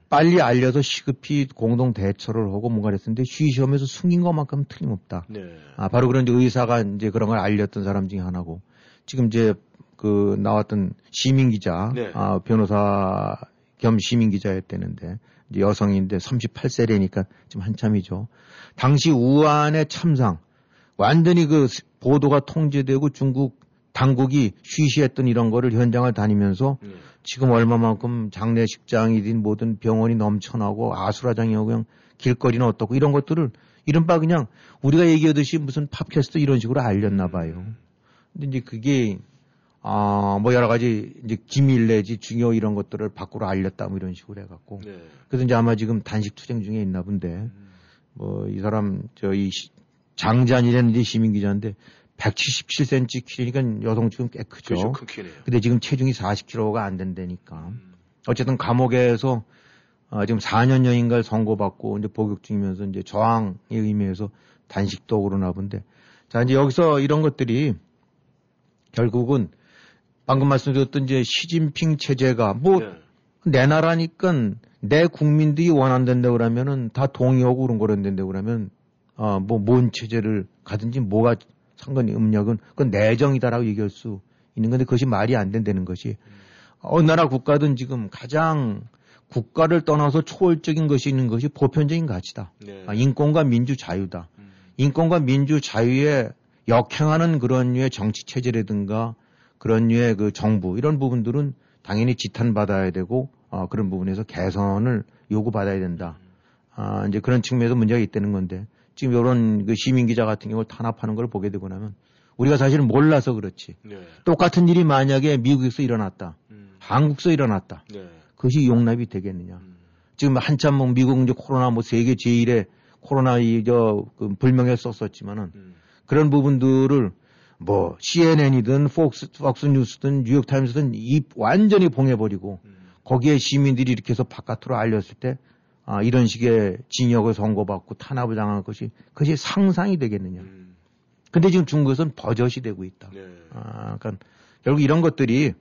빨리 알려서 시급히 공동 대처를 하고 뭔가 했었는데 쉬쉬하면서 숨긴 것만큼 틀림없다. 네. 아, 바로 그런 이제 의사가 이제 그런 걸 알렸던 사람 중에 하나고 지금 이제 그 나왔던 시민 기자, 네. 아, 변호사 겸 시민 기자였다는데 이제 여성인데 38세래니까 지금 한참이죠. 당시 우한의 참상 완전히 그 보도가 통제되고 중국 당국이 쉬쉬했던 이런 거를 현장을 다니면서 네. 지금 얼마만큼 장례식장이든 뭐든 병원이 넘쳐나고 아수라장이고 그냥 길거리는 어떻고 이런 것들을 이른바 그냥 우리가 얘기하듯이 무슨 팝캐스트 이런 식으로 알렸나 봐요. 근데 이제 그게 아, 뭐 여러 가지 이제 기밀 내지 중요 이런 것들을 밖으로 알렸다 뭐 이런 식으로 해갖고 네. 그래서 이제 아마 지금 단식 투쟁 중에 있나 본데 뭐이 사람 저 이 장잔이라는 이제 시민 기자인데 177cm 키니까 여성 지금 꽤 크죠. 그렇죠. 큰 키네요. 근데 지금 체중이 40kg가 안 된다니까. 어쨌든 감옥에서 어, 지금 4년여인가를 선고받고 이제 복역 중이면서 이제 저항의 의미에서 단식도 그러나 본데. 자, 이제 여기서 이런 것들이 결국은 방금 말씀드렸던 이제 시진핑 체제가 뭐 네. 내 나라니까 내 국민들이 원한다고 그러면은 다 동의하고 그런 거란다고 그러면 어뭐뭔 체제를 가든지 뭐가 상관이 없냐건 그건 내정이다라고 얘기할 수 있는 건데 그것이 말이 안 된다는 것이 어느 나라 국가든 지금 가장 국가를 떠나서 초월적인 것이 있는 것이 보편적인 가치다. 네. 아, 인권과 민주 자유다. 음. 인권과 민주 자유에 역행하는 그런 류의 정치 체제라든가 그런 류의 그 정부 이런 부분들은 당연히 지탄받아야 되고 어, 그런 부분에서 개선을 요구받아야 된다. 아, 이제 그런 측면에서 문제가 있다는 건데 지금 이런 그 시민 기자 같은 경우 탄압하는 걸 보게 되고 나면 우리가 사실 몰라서 그렇지. 네. 똑같은 일이 만약에 미국에서 일어났다. 음. 한국에서 일어났다. 네. 그것이 용납이 되겠느냐. 음. 지금 한참 뭐 미국 이제 코로나 뭐 세계 제일의 코로나 이저 그 불명예 썼었지만은 음. 그런 부분들을 뭐 CNN이든 폭스, 폭스 뉴스든 뉴욕 타임스든 이 완전히 봉해버리고 음. 거기에 시민들이 이렇게 해서 바깥으로 알렸을 때 아, 이런 식의 징역을 선고받고 탄압을 당할 것이 그것이 상상이 되겠느냐. 음. 근데 지금 중국에서는 버젓이 되고 있다. 네. 아, 그러니까 결국 이런 것들이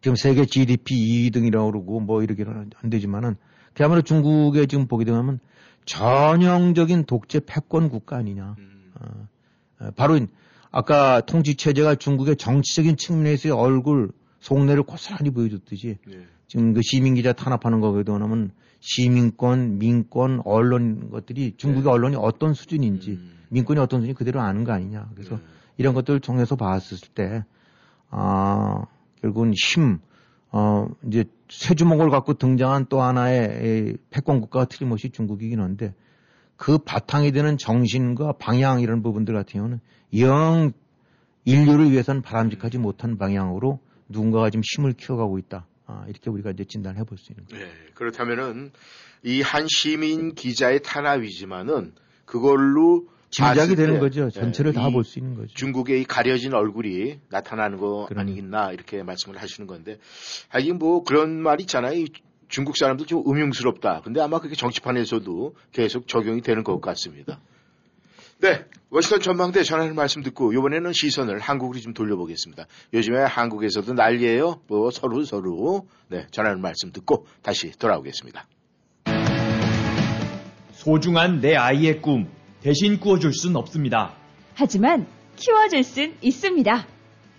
지금 세계 GDP 2등이라고 그러고 뭐 이렇게는 안 되지만은 그야말로 중국에 지금 보게 되면 전형적인 독재 패권 국가 아니냐. 음. 어, 어, 바로 아까 통치 체제가 중국의 정치적인 측면에서의 얼굴 속내를 고스란히 보여줬듯이 네. 지금 그 시민 기자 탄압하는 거기도 하면 시민권, 민권, 언론 것들이 중국의 네. 언론이 어떤 수준인지 음. 민권이 어떤 수준이 그대로 아는 거 아니냐. 그래서 네. 이런 것들을 통해서 봤을 때, 아, 결국은 힘, 어, 이제 새 주먹을 갖고 등장한 또 하나의 이 패권 국가가 틀림없이 중국이긴 한데 그 바탕이 되는 정신과 방향 이런 부분들 같은 경우는 영 인류를 위해서는 바람직하지 못한 방향으로 누군가가 지금 힘을 키워가고 있다. 아, 이렇게 우리가 이제 진단해 볼 수 있는 거죠. 네, 그렇다면은 이 한 시민 기자의 탄압이지만은 그걸로 짐작이 되는 때, 거죠. 전체를 네, 다이볼수 있는 거죠. 중국의 이 가려진 얼굴이 나타나는 거 그럼요. 아니겠나 이렇게 말씀을 하시는 건데 하긴 뭐 그런 말 있잖아요. 이 중국 사람들 좀 음흉스럽다. 근데 아마 그게 정치판에서도 계속 적용이 되는 것 같습니다. 네, 워싱턴 전망대 전하는 말씀 듣고 이번에는 시선을 한국으로 좀 돌려보겠습니다. 요즘에 한국에서도 난리예요. 뭐 서로 서로 네 전하는 말씀 듣고 다시 돌아오겠습니다. 소중한 내 아이의 꿈 대신 꾸어줄 순 없습니다. 하지만 키워줄 순 있습니다.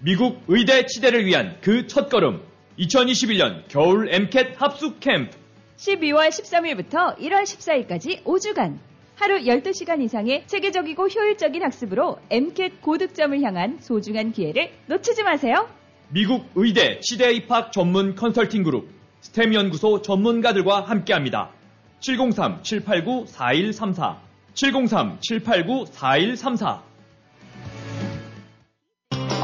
미국 의대 치대를 위한 그 첫걸음 2021년 겨울 MCAT 합숙 캠프 12월 13일부터 1월 14일까지 5주간 하루 12시간 이상의 체계적이고 효율적인 학습으로 MCAT 고득점을 향한 소중한 기회를 놓치지 마세요. 미국 의대 치대 입학 전문 컨설팅 그룹 스템 연구소 전문가들과 함께합니다. 703-789-4134 703-789-4134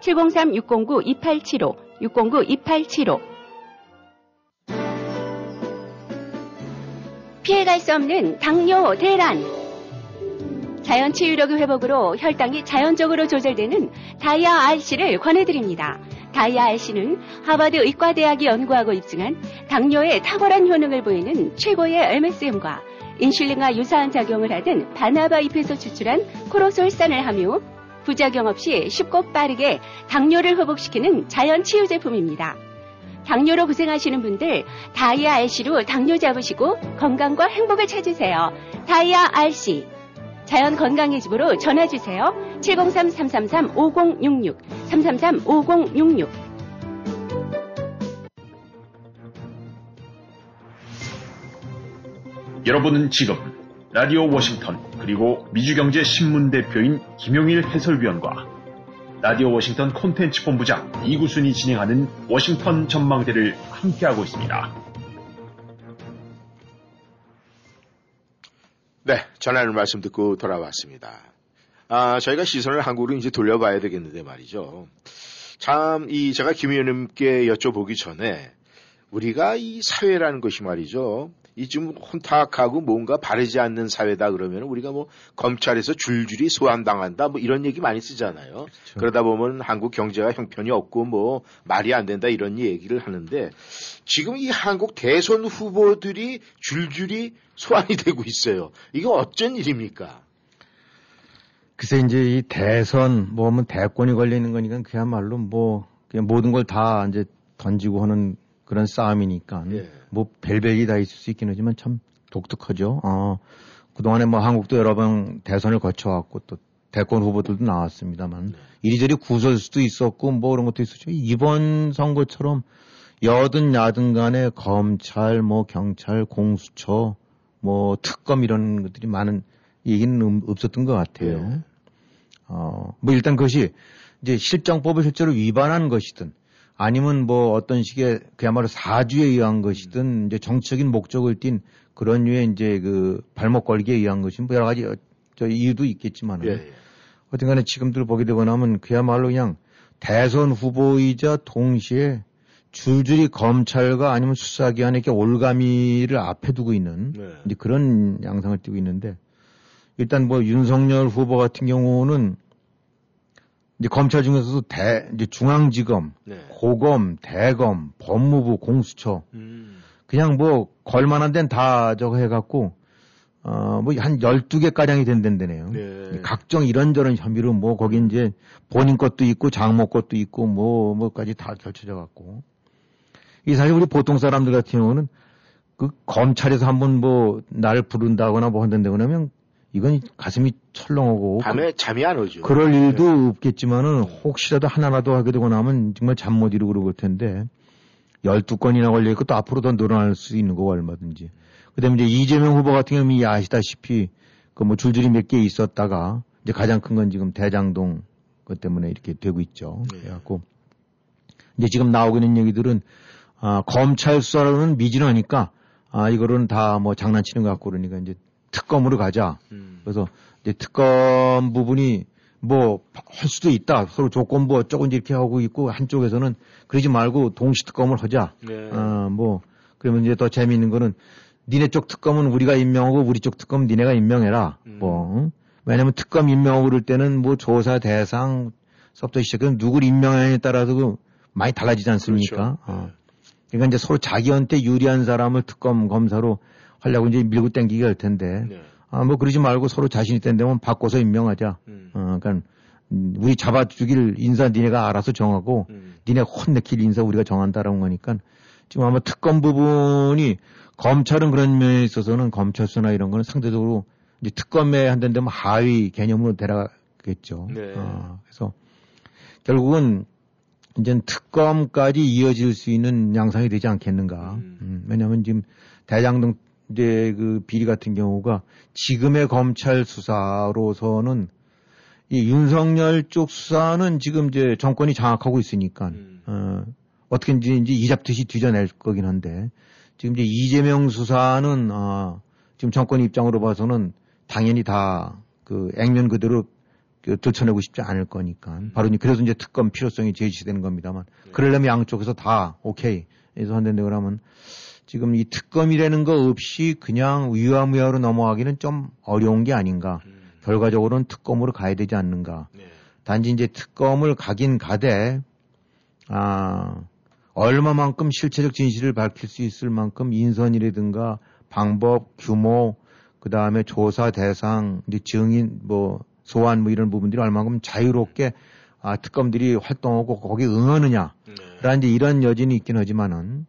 703-609-2875, 609-2875. 피해갈 수 없는 당뇨 대란. 자연 치유력의 회복으로 혈당이 자연적으로 조절되는 다이아 RC를 권해드립니다. 다이아 RC는 하버드 의과대학이 연구하고 입증한 당뇨에 탁월한 효능을 보이는 최고의 MSM과 인슐린과 유사한 작용을 하던 바나바 잎에서 추출한 코로솔산을 함유, 부작용 없이 쉽고 빠르게 당뇨를 회복시키는 자연 치유 제품입니다. 당뇨로 고생하시는 분들 다이아 RC로 당뇨 잡으시고 건강과 행복을 찾으세요. 다이아 RC 자연 건강의 집으로 전화 주세요. 703-333-5066 333-5066 여러분은 지금 라디오 워싱턴 그리고 미주경제 신문 대표인 김용일 해설위원과 라디오 워싱턴 콘텐츠 본부장 이구순이 진행하는 워싱턴 전망대를 함께하고 있습니다. 네, 전하는 말씀 듣고 돌아왔습니다. 아, 저희가 시선을 한국으로 이제 돌려봐야 되겠는데 말이죠. 참, 이, 제가 김 의원님께 여쭤보기 전에 우리가 이 사회라는 것이 말이죠. 이좀 혼탁하고 뭔가 바르지 않는 사회다 그러면 우리가 뭐 검찰에서 줄줄이 소환당한다 뭐 이런 얘기 많이 쓰잖아요. 그렇죠. 그러다 보면 한국 경제가 형편이 없고 뭐 말이 안 된다 이런 얘기를 하는데 지금 이 한국 대선 후보들이 줄줄이 소환이 [LAUGHS] 되고 있어요. 이거 어쩐 일입니까? 글쎄 이제 이 대선 뭐면 대권이 걸리는 거니까 그야말로 뭐 그냥 모든 걸 다 이제 던지고 하는 그런 싸움이니까 예. 뭐 별별이 다 있을 수 있긴 하지만 참 독특하죠. 어, 그동안에 뭐 한국도 여러 번 대선을 거쳐왔고 또 대권 후보들도 나왔습니다만 이리저리 구설수도 있었고 뭐 그런 것도 있었죠. 이번 선거처럼 여든 야든 간에 검찰 뭐 경찰 공수처 뭐 특검 이런 것들이 많은 얘기는 음- 없었던 것 같아요. 어, 뭐 일단 그것이 이제 실정법을 실제로 위반한 것이든 아니면 뭐 어떤 식의 그야말로 사주에 의한 것이든 이제 정치적인 목적을 띈 그런 류의 이제 그 발목 걸기에 의한 것이 뭐 여러 가지 어, 저 이유도 있겠지만 예, 은 예. 어쨌든 간에 지금들 보게 되고 나면 그야말로 그냥 대선 후보이자 동시에 줄줄이 검찰과 아니면 수사기관에 이렇게 올가미를 앞에 두고 있는 네. 이제 그런 양상을 띠고 있는데 일단 뭐 윤석열 후보 같은 경우는 이제 검찰 중에서도 대 이제 중앙지검, 네. 고검, 대검, 법무부, 공수처 음. 그냥 뭐 걸만한 데는 다 저거 해갖고 어 뭐 한 12개 가량이 된다네요. 네. 각종 이런저런 혐의로 뭐 거기 이제 본인 것도 있고 장모 것도 있고 뭐 뭐까지 다 결쳐져 갖고 이 사실 우리 보통 사람들 같은 경우는 그 검찰에서 한번 뭐 나를 부른다거나 뭐 한다거나 하면 이건 가슴이 철렁하고 밤에 잠이 안 오죠. 그, 럴 일도 없겠지만은 혹시라도 하나라도 하게 되고 나면 정말 잠 못 이루고 그럴 텐데 12건이나 걸려 있고 또 앞으로 더 늘어날 수 있는 거고 얼마든지. 그 다음에 이제 이재명 후보 같은 경우는 이 아시다시피 그 뭐 줄줄이 몇 개 있었다가 이제 가장 큰 건 지금 대장동 것 때문에 이렇게 되고 있죠. 그래갖고 이제 지금 나오고 있는 얘기들은 아, 검찰 수사로는 미진하니까 아, 이거는 다 뭐 장난치는 것 같고 그러니까 이제 특검으로 가자. 그래서 이제 특검 부분이 뭐 할 수도 있다. 서로 조건부 어쩌고 이제 이렇게 하고 있고 한쪽에서는 그러지 말고 동시 특검을 하자. 네. 아, 뭐 그러면 이제 더 재미있는 거는 니네 쪽 특검은 우리가 임명하고 우리 쪽 특검 니네가 임명해라. 뭐 응? 왜냐면 특검 임명하고 그럴 때는 뭐 조사 대상 서부터 시작해서 누굴 임명하냐에 따라서 그 많이 달라지지 않습니까? 어. 그러니까 이제 서로 자기한테 유리한 사람을 특검 검사로 하려고 이제 밀고 땡기게 할 텐데 네. 아, 뭐 그러지 말고 서로 자신 있다는 데면 바꿔서 임명하자. 어, 그러니까 음, 우리 잡아주길 인사 니네가 알아서 정하고 니네 혼내킬 인사 우리가 정한다라는 거니까 지금 아마 특검 부분이 검찰은 그런 면에 있어서는 검찰 수나 이런 거는 상대적으로 이제 특검에 한다는 데면 하위 개념으로 데려가겠죠. 네. 어, 그래서 결국은 이제 특검까지 이어질 수 있는 양상이 되지 않겠는가. 음, 왜냐하면 지금 대장동 이제 그 비리 같은 경우가 지금의 검찰 수사로서는 이 윤석열 쪽 수사는 지금 이제 정권이 장악하고 있으니까 어, 어떻게든지 이제 이잡듯이 뒤져낼 거긴 한데 지금 이제 이재명 수사는 어, 지금 정권 입장으로 봐서는 당연히 다 그 액면 그대로 그 들춰내고 싶지 않을 거니까. 바로 이제 그래서 이제 특검 필요성이 제시되는 겁니다만 그러려면 양쪽에서 다 오케이 해서 한다는데 그러면 지금 이 특검이라는 거 없이 그냥 위화무야로 넘어가기는 좀 어려운 게 아닌가. 결과적으로는 특검으로 가야 되지 않는가. 단지 이제 특검을 가긴 가되, 아, 얼마만큼 실체적 진실을 밝힐 수 있을 만큼 인선이라든가 방법, 규모, 그 다음에 조사 대상, 이제 증인, 뭐, 소환 뭐 이런 부분들이 얼마만큼 자유롭게 아, 특검들이 활동하고 거기에 응하느냐. 라는 이제 이런 여진이 있긴 하지만은,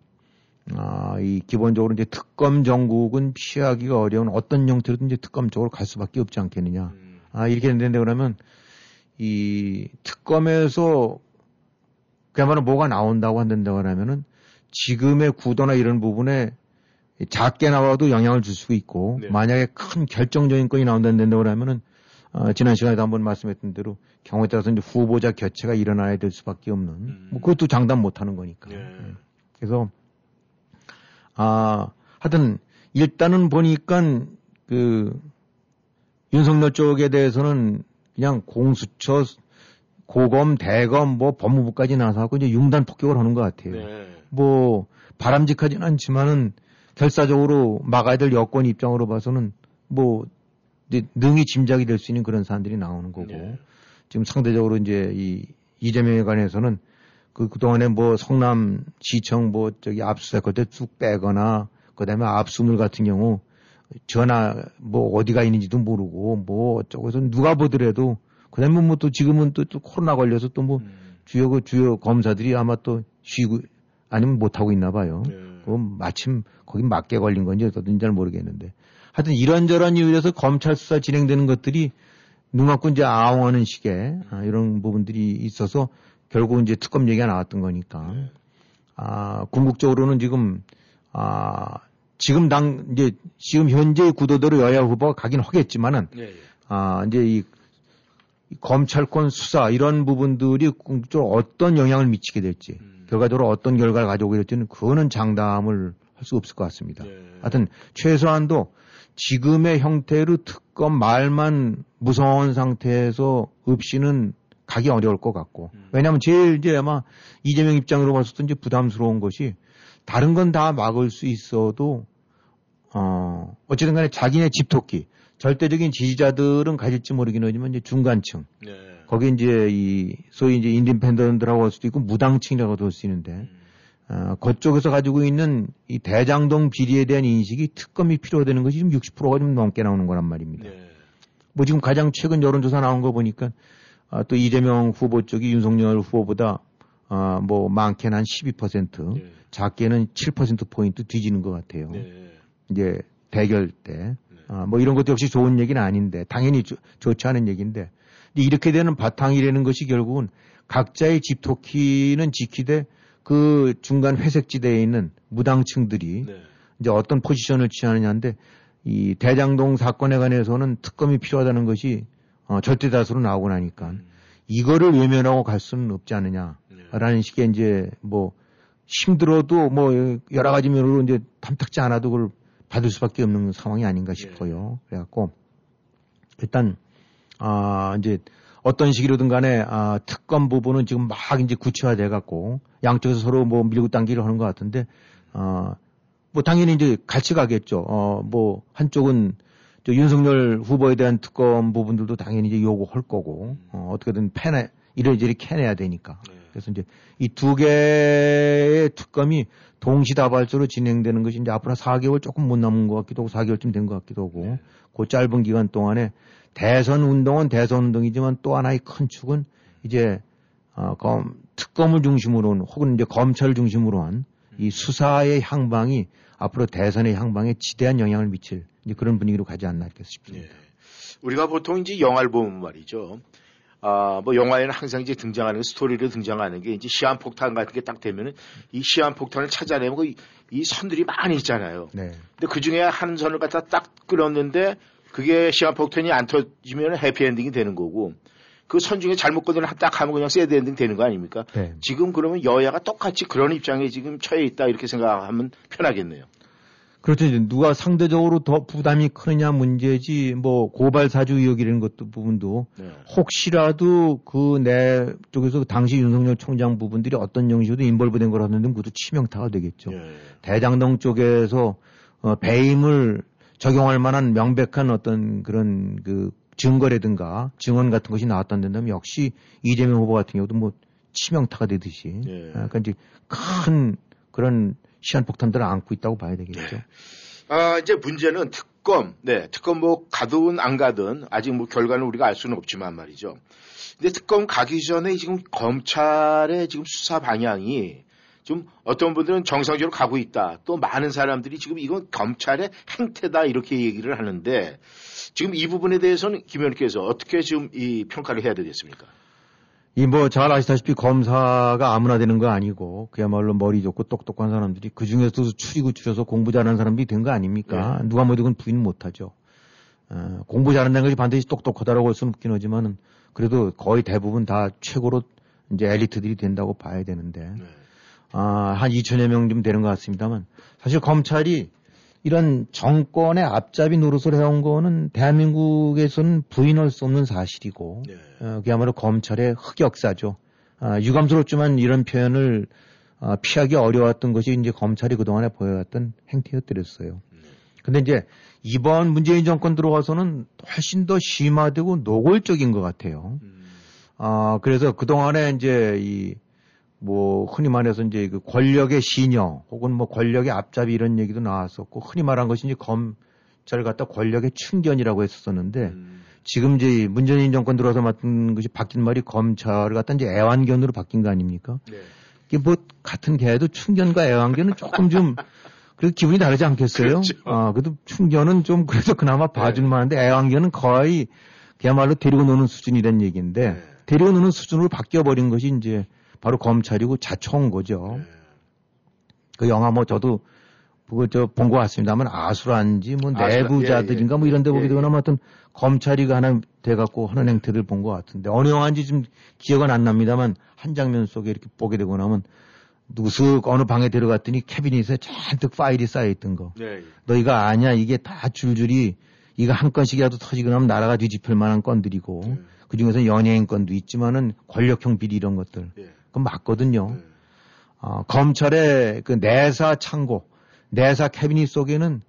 아, 이 기본적으로 이제 특검 정국은 피하기가 어려운 어떤 형태로든 이제 특검 쪽으로 갈 수밖에 없지 않겠느냐. 아, 이렇게 된다는데 그러면 이 특검에서 그야말로 뭐가 나온다고 한다고 하면은 지금의 구도나 이런 부분에 작게 나와도 영향을 줄 수 있고 만약에 큰 결정적인 건이 나온다고 하면은 어, 지난 시간에도 한번 말씀했던 대로 경우에 따라서 이제 후보자 교체가 일어나야 될 수밖에 없는 뭐 그것도 장담 못 하는 거니까. 예. 그래서 아, 하여튼 일단은 보니까 그 윤석열 쪽에 대해서는 그냥 공수처, 고검, 대검, 뭐 법무부까지 나서고 이제 융단 폭격을 하는 것 같아요. 네. 뭐 바람직하진 않지만은 결사적으로 막아야 될 여권 입장으로 봐서는 뭐 이제 능히 짐작이 될 수 있는 그런 사안들이 나오는 거고 네. 지금 상대적으로 이제 이 이재명에 관해서는 그 그동안에 뭐 성남 시청 뭐 저기 압수수색 그때 쑥 빼거나 그다음에 압수물 같은 경우 전화 뭐 어디가 있는지도 모르고 뭐 어쩌고서 누가 보더라도 그다음에 뭐 또 지금은 또, 또 코로나 걸려서 또뭐 주요 그 주요 검사들이 아마 또 쉬고 아니면 못 하고 있나 봐요. 그 마침 거기 맞게 걸린 건지 어떤지 잘 모르겠는데. 하여튼 이런저런 이유에서 검찰 수사 진행되는 것들이 눈 감고 이제 아웅하는 식의 아, 이런 부분들이 있어서 결국 이제 특검 얘기가 나왔던 거니까. 아 궁극적으로는 지금 아 지금 당 이제 지금 현재 구도대로 여야 후보가 가긴 하겠지만은 예, 아 이제 이, 이 검찰권 수사 이런 부분들이 궁극적으로 어떤 영향을 미치게 될지 결과적으로 어떤 결과를 가져오게 될지는 그거는 장담을 할 수 없을 것 같습니다. 하여튼 최소한도 지금의 형태로 특검 말만 무서운 상태에서 없이는 가기 어려울 것 같고. 왜냐하면 제일 이제 아마 이재명 입장으로 봤을 때 이제 부담스러운 것이 다른 건 다 막을 수 있어도 어 어쨌든 간에 자기네 집토끼 절대적인 지지자들은 가질지 모르긴 하지만 이제 중간층. 네. 거기 이제 이 소위 이제 independent라고 할 수도 있고 무당층이라고도 할 수 있는데 어, 그쪽에서 가지고 있는 이 대장동 비리에 대한 인식이 특검이 필요되는 것이 지금 60%가 좀 넘게 나오는 거란 말입니다. 뭐 지금 가장 최근 여론조사 나온 거 보니까 아, 또 이재명 후보 쪽이 윤석열 후보보다 아, 뭐 많게는 한12% 작게는 7% 포인트 뒤지는 것 같아요. 이제 대결 때. 아, 뭐 이런 것도 역시 좋은 얘기는 아닌데 당연히 좋- 좋지 않은 얘기인데. 이렇게 되는 바탕이라는 것이 결국은 각자의 집토끼는 지키되 그 중간 회색지대에 있는 무당층들이 이제 어떤 포지션을 취하느냐인데 이 대장동 사건에 관해서는 특검이 필요하다는 것이 어, 절대 다수로 나오고 나니까 이거를 외면하고 갈 수는 없지 않느냐라는 식의 이제 뭐 힘들어도 뭐 여러 가지 면으로 이제 탐탁지 않아도 그걸 받을 수밖에 없는 상황이 아닌가 싶어요. 그래갖고 일단 아 이제 어떤 식으로든 간에 아 특검 부분은 지금 막 이제 구체화돼 갖고 양쪽에서 서로 뭐 밀고 당기를 하는 것 같은데 어뭐 당연히 이제 같이 가겠죠. 어뭐 한쪽은 저 윤석열 후보에 대한 특검 부분들도 당연히 이제 요구할 거고 어, 어떻게든 패내 이래저래 캐내야 되니까. 그래서 이제 이 두 개의 특검이 동시다발적으로 진행되는 것이 이제 앞으로 4개월 조금 못 남은 것 같기도 하고 4개월쯤 된 것 같기도 하고 그 짧은 기간 동안에 대선 운동은 대선 운동이지만 또 하나의 큰 축은 이제 어, 검, 특검을 중심으로 한 혹은 이제 검찰을 중심으로 한 이 수사의 향방이 앞으로 대선의 향방에 지대한 영향을 미칠 이제 그런 분위기로 가지 않나 이렇게 싶습니다. 우리가 보통 이제 영화를 보면 말이죠. 아, 뭐 영화에는 항상 이제 등장하는 게 스토리로 등장하는 게 이제 시한폭탄 같은 게 딱 되면은 이 시한폭탄을 찾아내면 그 이 선들이 많이 있잖아요. 네. 근데 그 중에 한 선을 갖다 딱 끌었는데 그게 시한폭탄이 안 터지면 해피엔딩이 되는 거고 그 선 중에 잘못 건드려 딱 하면 그냥 sad ending 되는 거 아닙니까? 네. 지금 그러면 여야가 똑같이 그런 입장에 지금 처해 있다 이렇게 생각하면 편하겠네요. 그렇죠. 누가 상대적으로 더 부담이 크느냐 문제지 뭐 고발 사주 의혹 이라는 것도 부분도 네. 혹시라도 그 내 쪽에서 당시 윤석열 총장 부분들이 어떤 형식으로 involve된 거라는데 그것도 치명타가 되겠죠. 대장동 쪽에서 어, 배임을 적용할 만한 명백한 어떤 그런 그 증거라든가 증언 같은 것이 나왔다 된다면 역시 이재명 후보 같은 경우도 뭐 치명타가 되듯이 네. 약간 이제 큰 그런 시한폭탄들을 안고 있다고 봐야 되겠죠. 아, 이제 문제는 특검, 네, 특검 뭐 가든 안 가든 아직 뭐 결과는 우리가 알 수는 없지만 말이죠. 근데 특검 가기 전에 지금 검찰의 지금 수사 방향이 좀 어떤 분들은 정상적으로 가고 있다. 또 많은 사람들이 지금 이건 검찰의 행태다 이렇게 얘기를 하는데 지금 이 부분에 대해서는 김 의원께서 어떻게 지금 이 평가를 해야 되겠습니까? 이 뭐 잘 아시다시피 검사가 아무나 되는 거 아니고 그야말로 머리 좋고 똑똑한 사람들이 그 중에서도 추리고 추려서 공부 잘하는 사람들이 된 거 아닙니까? 누가 뭐든 부인 못하죠. 어, 공부 잘한다는 것이 반드시 똑똑하다라고 할 수는 없긴 하지만은 그래도 거의 대부분 다 최고로 이제 엘리트들이 된다고 봐야 되는데 아, 한 2천여 명좀 되는 것 같습니다만 사실 검찰이 이런 정권의 앞잡이 노릇을 해온 거는 대한민국에서는 부인할 수 없는 사실이고 네. 어, 그야말로 검찰의 흑역사죠. 아, 유감스럽지만 이런 표현을 아, 피하기 어려웠던 것이 이제 검찰이 그동안에 보여왔던 행태였더랬어요. 근데 이제 이번 문재인 정권 들어와서는 훨씬 더 심화되고 노골적인 것 같아요. 아, 그래서 그동안에 이제 이, 뭐, 흔히 말해서 이제 그 권력의 시녀 혹은 뭐 권력의 앞잡이 이런 얘기도 나왔었고 흔히 말한 것이 이제 검찰 갖다 권력의 충견이라고 했었었는데 지금 이제 문재인 정권 들어서 맡은 것이 바뀐 말이 검찰을 갖다 이제 애완견으로 바뀐 거 아닙니까? 이게 뭐 같은 개도 충견과 애완견은 조금 좀 그래도 기분이 다르지 않겠어요? 그렇죠. 아, 그래도 충견은 좀 그래도 그나마 봐줄 만한데 애완견은 거의 그야말로 데리고 노는 수준이란 얘기인데 데리고 노는 수준으로 바뀌어 버린 것이 이제 바로 검찰이고 자초한 거죠. 그 영화 뭐 저도 그거 저 본 것 같습니다만 아수라인지 뭐 아수라, 내부자들인가 뭐 이런 데 보게 예, 되거나 뭐 하여튼 검찰이가 하나 돼갖고 하는 행태를 본 것 같은데 어느 영화인지 좀 기억은 안 납니다만 한 장면 속에 이렇게 보게 되고 나면 누슥 어느 방에 들어갔더니 캐비닛에 잔뜩 파일이 쌓여있던 거. 네. 너 이거 아냐? 이게 다 줄줄이 이거 한 건씩이라도 터지고 나면 나라가 뒤집힐 만한 건들이고 네. 그 중에서 연예인 건도 있지만은 권력형 비리 이런 것들. 예. 그건 맞거든요. 네. 어, 검찰의 그 내사 창고, 내사 캐비닛 속에는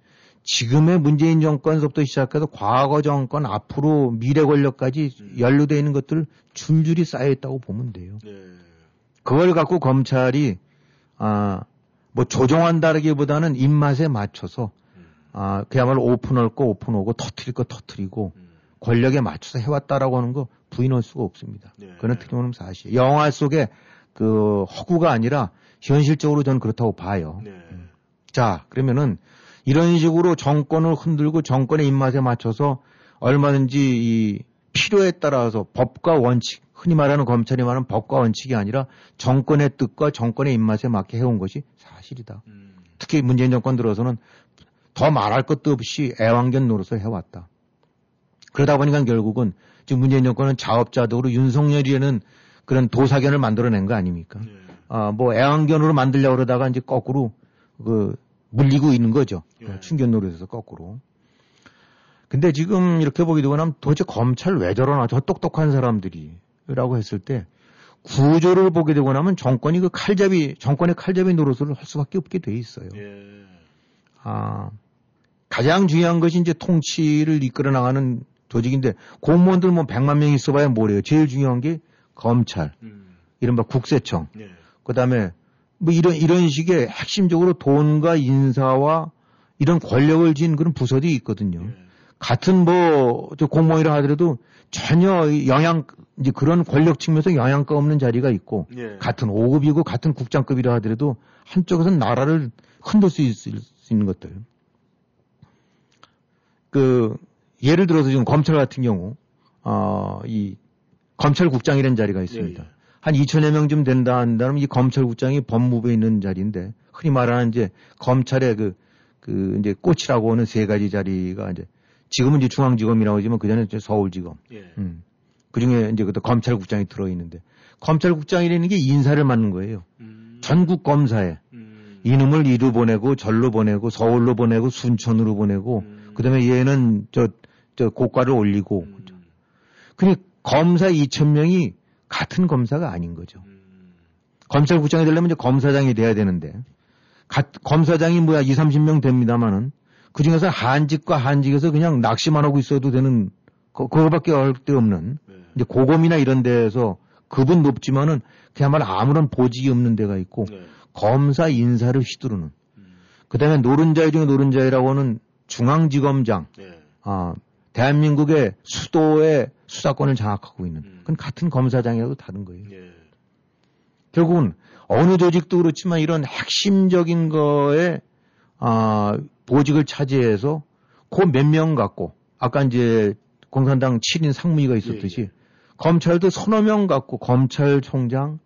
지금의 문재인 정권서부터 시작해서 과거 정권 앞으로 미래 권력까지 연루되어 있는 것들 줄줄이 쌓여 있다고 보면 돼요. 네. 그걸 갖고 검찰이 아, 뭐 조종한다기보다는 입맛에 맞춰서 아, 그야말로 오픈할 거 오픈하고 터트릴 거 터트리고 권력에 맞춰서 해왔다라고 하는 거 부인할 수가 없습니다. 네. 그건 틀림없는 사실. 영화 속에 그 허구가 아니라 현실적으로 저는 그렇다고 봐요. 네. 자, 그러면은 이런 식으로 정권을 흔들고 정권의 입맛에 맞춰서 얼마든지 이 필요에 따라서 법과 원칙, 흔히 말하는 검찰이 말하는 법과 원칙이 아니라 정권의 뜻과 정권의 입맛에 맞게 해온 것이 사실이다. 음. 특히 문재인 정권 들어서는 더 말할 것도 없이 애완견 노릇을 해왔다. 그러다 보니까 결국은 지금 문재인 정권은 자업자득으로 윤석열이라는 그런 도사견을 만들어낸 거 아닙니까? 네. 아, 뭐 애완견으로 만들려고 그러다가 이제 거꾸로 그 물리고 있는 거죠. 예. 충견 노릇에서 거꾸로. 근데 지금 이렇게 보게 되고 나면 도대체 검찰 왜 저러나 저 똑똑한 사람들이 라고 했을 때 구조를 보게 되고 나면 정권이 그 칼잡이 정권의 칼잡이 노릇을 할 수밖에 없게 돼 있어요. 예. 아 가장 중요한 것이 이제 통치를 이끌어 나가는 조직인데 공무원들 뭐 100만 명 있어봐야 뭐래요. 제일 중요한 게 검찰, 음. 이른바 국세청, 예. 그다음에 뭐 이런 이런 식의 핵심적으로 돈과 인사와 이런 권력을 진 그런 부서들이 있거든요. 예. 같은 뭐저 공무원이라 하더라도 전혀 이 영향 이제 그런 권력 측면에서 영향가 없는 자리가 있고 예. 같은 5급이고 같은 국장급이라 하더라도 한쪽에서는 나라를 흔들 수 있을 수 있는 것들. 그 예를 들어서 지금 검찰 같은 경우 어 이 검찰국장이라는 자리가 있습니다. 예, 예. 한 2천여 명쯤 된다 한다면 이 검찰국장이 법무부에 있는 자리인데 흔히 말하는 이제 검찰의 그, 그 이제 꽃이라고 하는 세 가지 자리가 이제 지금은 이제 중앙지검이라고 하지만 그전에 이제 서울지검. 예. 음. 그 중에 이제 그때 검찰국장이 들어있는데 검찰국장이라는 게 인사를 맡는 거예요. 음. 전국 검사에 음. 이놈을 이로 보내고 절로 보내고 서울로 보내고 순천으로 보내고 음. 그다음에 얘는 저, 저 고가를 올리고 음. 그니 검사 2천 명이 같은 검사가 아닌 거죠. 음. 검찰국장이 되려면 이제 검사장이 돼야 되는데 가- 검사장이 뭐야 2, 30명 됩니다마는 그 중에서 한직과 한직에서 그냥 낚시만 하고 있어도 되는 그, 그거밖에 할 데 없는 네. 이제 고검이나 이런 데에서 급은 높지만은 그야말로 아무런 보직이 없는 데가 있고 네. 검사 인사를 휘두르는 음. 그다음에 노른자이 중에 노른자이라고 하는 중앙지검장 네. 아, 대한민국의 수도의 수사권을 장악하고 있는 음. 그건 같은 검사장이라도 다른 거예요. 예. 결국은 어느 조직도 그렇지만 이런 핵심적인 거에 아, 보직을 차지해서 그 몇 명 갖고 아까 이제 공산당 7인 상무위가 있었듯이 예, 예. 검찰도 서너 명 갖고 검찰총장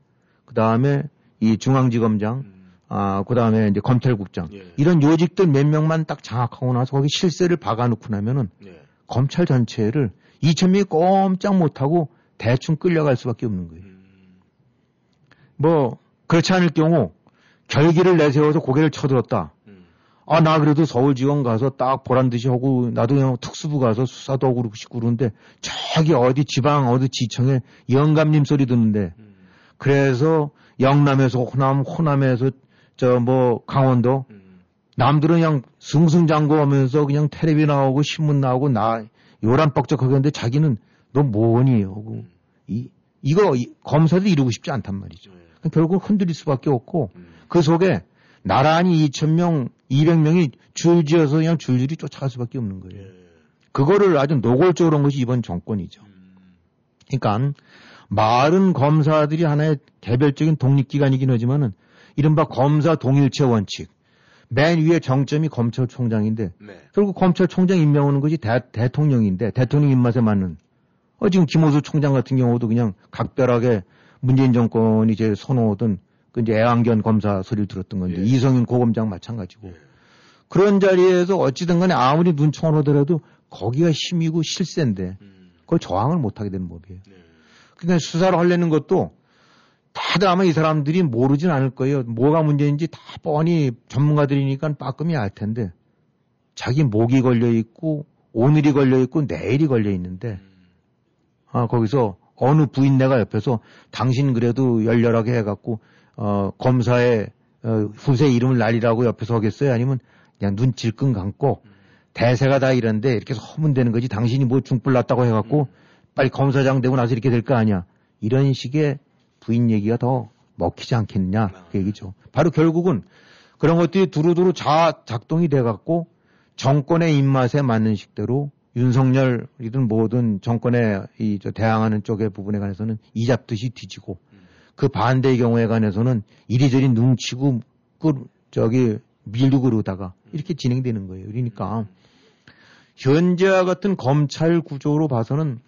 그다음에 이 중앙지검장 음. 아, 그다음에 이제 검찰국장 예. 이런 요직들 몇 명만 딱 장악하고 나서 거기 실세를 박아놓고 나면은 네. 검찰 전체를 2천 명이 꼼짝 못하고 대충 끌려갈 수밖에 없는 거예요. 음. 뭐 그렇지 않을 경우 결기를 내세워서 고개를 쳐들었다. 음. 아, 나 그래도 서울지원 가서 딱 보란 듯이 하고, 나도 그냥 특수부 가서 수사도 하고 그러고 싶고 그러는데, 저기 어디 지방, 어디 지청에 영감님 소리 듣는데, 그래서 영남에서 호남, 호남에서 저 뭐 강원도, 남들은 그냥 승승장구 하면서 그냥 텔레비 나오고 신문 나오고 나 요란 뻑적하게 하는데 자기는 너 뭐니 하고 이 이거 이, 검사도 이루고 싶지 않단 말이죠. 결국 흔들릴 수밖에 없고 그 속에 나란히 2,000명, 200명이 줄지어서 그냥 줄줄이 쫓아갈 수밖에 없는 거예요. 그거를 아주 노골적으로 한 것이 이번 정권이죠. 그러니까 말은 검사들이 하나의 개별적인 독립기관이긴 하지만은 이른바 검사 동일체 원칙. 맨 위에 정점이 검찰총장인데 결국 검찰총장 임명하는 것이 대, 대통령인데 대통령 입맛에 맞는 어, 지금 김호수 총장 같은 경우도 그냥 각별하게 문재인 정권이 이제 선호하던 그 이제 애완견 검사 소리를 들었던 건데 이성윤 고검장 마찬가지고. 그런 자리에서 어찌든 간에 아무리 눈총을 하더라도 거기가 힘이고 실세인데 그걸 저항을 못하게 되는 법이에요. 그러니까 수사를 하려는 것도 다들 아마 이 사람들이 모르진 않을 거예요. 뭐가 문제인지 다 뻔히 전문가들이니까 빠끔히 알 텐데 자기 목이 걸려 있고 오늘이 걸려 있고 내일이 걸려 있는데 아 거기서 어느 부인네가 옆에서 당신 그래도 열렬하게 해갖고 어 검사의 어, 후세 이름을 날리라고 옆에서 하겠어요? 아니면 그냥 눈 질끈 감고 대세가 다 이런데 이렇게 허문되는 거지 당신이 뭐 중불 났다고 해갖고 빨리 검사장 되고 나서 이렇게 될 거 아니야. 이런 식의 부인 얘기가 더 먹히지 않겠느냐 그 얘기죠. 바로 결국은 그런 것들이 두루두루 자 작동이 돼갖고 정권의 입맛에 맞는 식대로 윤석열이든 뭐든 정권에 이저 대항하는 쪽의 부분에 관해서는 이 잡듯이 뒤지고 그 반대의 경우에 관해서는 이리저리 눈치고 그 저기 밀고 그러다가 이렇게 진행되는 거예요. 그러니까 현재와 같은 검찰 구조로 봐서는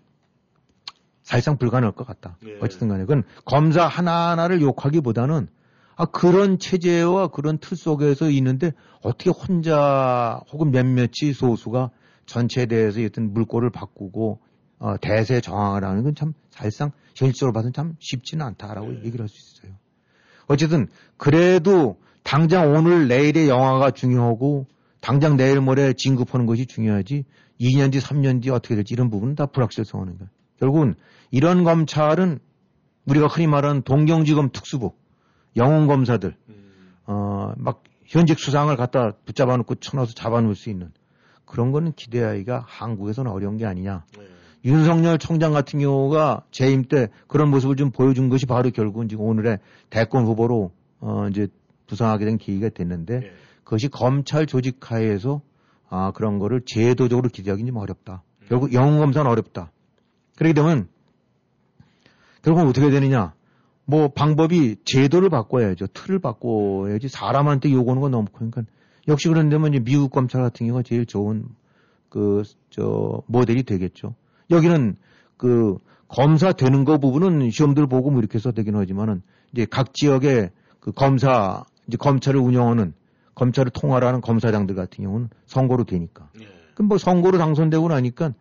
사실상 불가능할 것 같다. 어쨌든 간에 그건 검사 하나하나를 욕하기보다는 아 그런 체제와 그런 틀 속에서 있는데 어떻게 혼자 혹은 몇몇이 소수가 전체에 대해서 어떤 물꼬를 바꾸고 어, 대세 저항을 하는 건 참 사실상 현실적으로 봐서는 참 쉽지는 않다라고 얘기를 할 수 있어요. 어쨌든 그래도 당장 오늘 내일의 영화가 중요하고 당장 내일 모레 진급하는 것이 중요하지 2년 뒤 3년 뒤 어떻게 될지 이런 부분은 다 불확실성하는 거예요. 결국은 이런 검찰은 우리가 흔히 말하는 동경지검 특수부 영웅 검사들 어막 현직 수상을 갖다 붙잡아 놓고 쳐넣어서 잡아 놓을 수 있는 그런 거는 기대하기가 한국에서는 어려운 게 아니냐. 윤석열 총장 같은 경우가 재임 때 그런 모습을 좀 보여준 것이 바로 결국은 지금 오늘의 대권 후보로 어 이제 부상하게 된 계기가 됐는데 그것이 검찰 조직 하에서 아 그런 거를 제도적으로 기대하기는 좀 어렵다. 결국 영웅 검사는 어렵다. 그렇게 되면 결국은 어떻게 되느냐? 뭐 방법이 제도를 바꿔야죠. 틀을 바꿔야지 사람한테 요구하는 건 너무 크니까 역시 그런 데면 이제 미국 검찰 같은 경우가 제일 좋은 그 저 모델이 되겠죠. 여기는 그 검사 되는 거 부분은 시험들 보고 뭐 이렇게 해서 되긴 하지만은 이제 각 지역의 그 검사 이제 검찰을 운영하는 검찰을 통할하는 검사장들 같은 경우는 선거로 되니까. 그럼 뭐 선거로 당선되고 나니까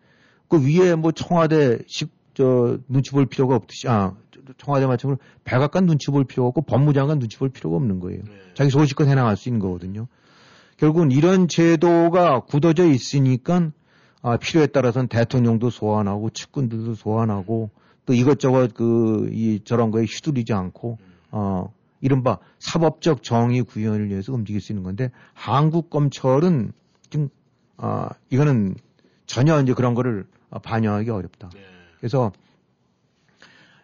그 위에 뭐 청와대 식, 저, 눈치 볼 필요가 없듯이, 아, 청와대 마찬가지로 백악관 눈치 볼 필요가 없고 법무장관 눈치 볼 필요가 없는 거예요. 자기 소식껏 해나갈 수 있는 거거든요. 결국은 이런 제도가 굳어져 있으니까 아, 필요에 따라서는 대통령도 소환하고 측근들도 소환하고 또 이것저것 그, 이, 저런 거에 휘둘리지 않고, 어, 이른바 사법적 정의 구현을 위해서 움직일 수 있는 건데 한국 검찰은 지금, 아, 이거는 전혀 이제 그런 거를 반영하기 어렵다. 그래서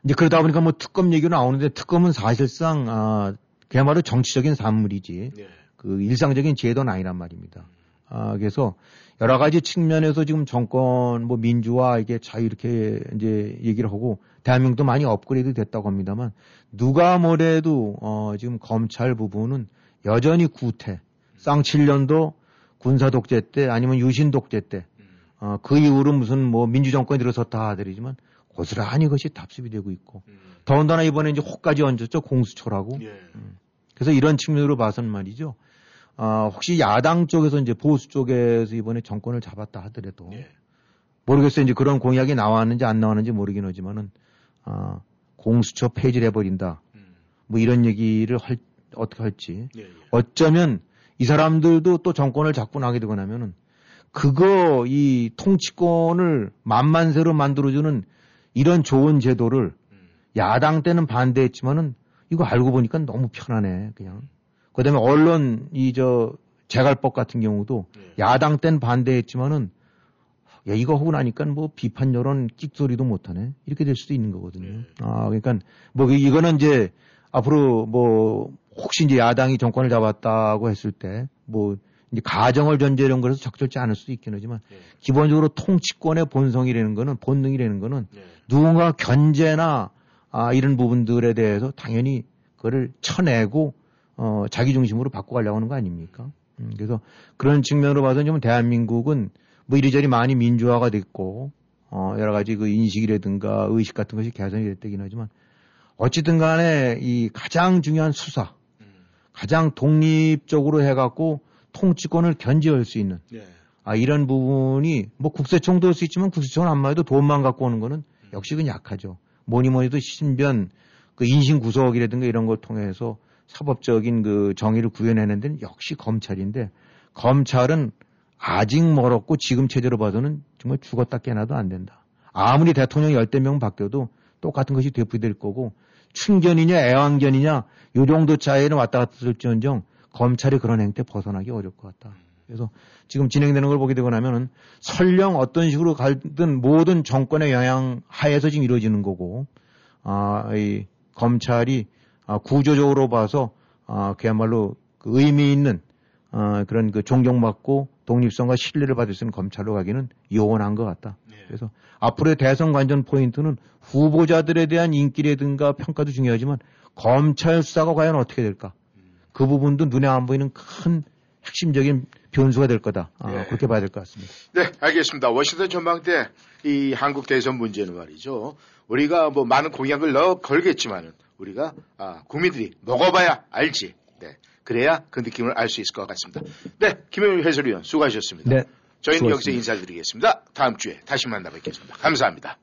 이제 그러다 보니까 뭐 특검 얘기가 나오는데 특검은 사실상 아, 그야말로 정치적인 산물이지 그 일상적인 제도는 아니란 말입니다. 아, 그래서 여러 가지 측면에서 지금 정권 뭐 민주화 이게 자유 이렇게 이제 얘기를 하고 대한민국도 많이 업그레이드 됐다고 합니다만 누가 뭐래도 어, 지금 검찰 부분은 여전히 구태 쌍칠년도 군사 독재 때 아니면 유신 독재 때 어, 그 이후로 무슨 뭐 민주정권이 들어섰다 하더라지만 고스란히 그것이 답습이 되고 있고 더군다나 이번에 이제 혹까지 얹었죠 공수처라고. 음. 그래서 이런 측면으로 봐서는 말이죠. 어, 혹시 야당 쪽에서 이제 보수 쪽에서 이번에 정권을 잡았다 하더라도 모르겠어요. 이제 그런 공약이 나왔는지 안 나왔는지 모르긴 하지만은 어, 공수처 폐지를 해버린다. 뭐 이런 얘기를 할 어떻게 할지. 어쩌면 이 사람들도 또 정권을 잡고 나게 되고 나면은 그거 이 통치권을 만만세로 만들어주는 이런 좋은 제도를 야당 때는 반대했지만은 이거 알고 보니까 너무 편하네 그냥. 그다음에 언론 이 저 재갈법 같은 경우도 야당 땐 반대했지만은 야 이거 하고 나니까 뭐 비판 여론 찍소리도 못하네 이렇게 될 수도 있는 거거든요. 아 그러니까 뭐 이거는 이제 앞으로 뭐 혹시 이제 야당이 정권을 잡았다고 했을 때뭐 이제 가정을 전제로 그래서 적절치 않을 수도 있긴 하지만 기본적으로 통치권의 본성이라는 거는 본능이라는 거는 누군가 견제나 아 이런 부분들에 대해서 당연히 그거를 쳐내고 어 자기 중심으로 바꿔가려고 하는 거 아닙니까? 음, 그래서 그런 측면으로 봐서 좀 대한민국은 뭐 이리저리 많이 민주화가 됐고 어 여러 가지 그 인식이라든가 의식 같은 것이 개선이 됐다긴 하지만 어쨌든 간에 이 가장 중요한 수사 가장 독립적으로 해갖고 통치권을 견제할 수 있는 아 이런 부분이 뭐 국세청도 할 수 있지만 국세청은 아마 해도 돈만 갖고 오는 거는 역시 그 약하죠. 뭐니 뭐니 해도 신변 그 인신 구속이라든가 이런 걸 통해서 사법적인 그 정의를 구현해낸 데는 역시 검찰인데 검찰은 아직 멀었고 지금 체제로 봐서는 정말 죽었다 깨나도 안 된다. 아무리 대통령 열대 명 바뀌어도 똑같은 것이 되풀이될 거고 충견이냐 애완견이냐 요 정도 차이는 왔다 갔다 쓸지언정 검찰이 그런 행태 벗어나기 어려울 것 같다. 그래서 지금 진행되는 걸 보게 되고 나면은 설령 어떤 식으로 갈든 모든 정권의 영향 하에서 지금 이루어지는 거고 아, 이 검찰이 아, 구조적으로 봐서 아, 그야말로 그 의미 있는 아, 그런 그 존경받고 독립성과 신뢰를 받을 수 있는 검찰로 가기는 요원한 것 같다. 그래서 앞으로의 대선 관전 포인트는 후보자들에 대한 인기라든가 평가도 중요하지만 검찰 수사가 과연 어떻게 될까? 그 부분도 눈에 안 보이는 큰 핵심적인 변수가 될 거다. 아, 네. 그렇게 봐야 될 것 같습니다. 네, 알겠습니다. 워싱턴 전망대 이 한국 대선 문제는 말이죠. 우리가 뭐 많은 공약을 넣어 걸겠지만은 우리가 아, 국민들이 먹어봐야 알지. 네, 그래야 그 느낌을 알 수 있을 것 같습니다. 네, 김영일 해설위원 수고하셨습니다. 네. 저희는 여기서 수고하셨습니다. 인사드리겠습니다. 다음 주에 다시 만나 뵙겠습니다. 감사합니다.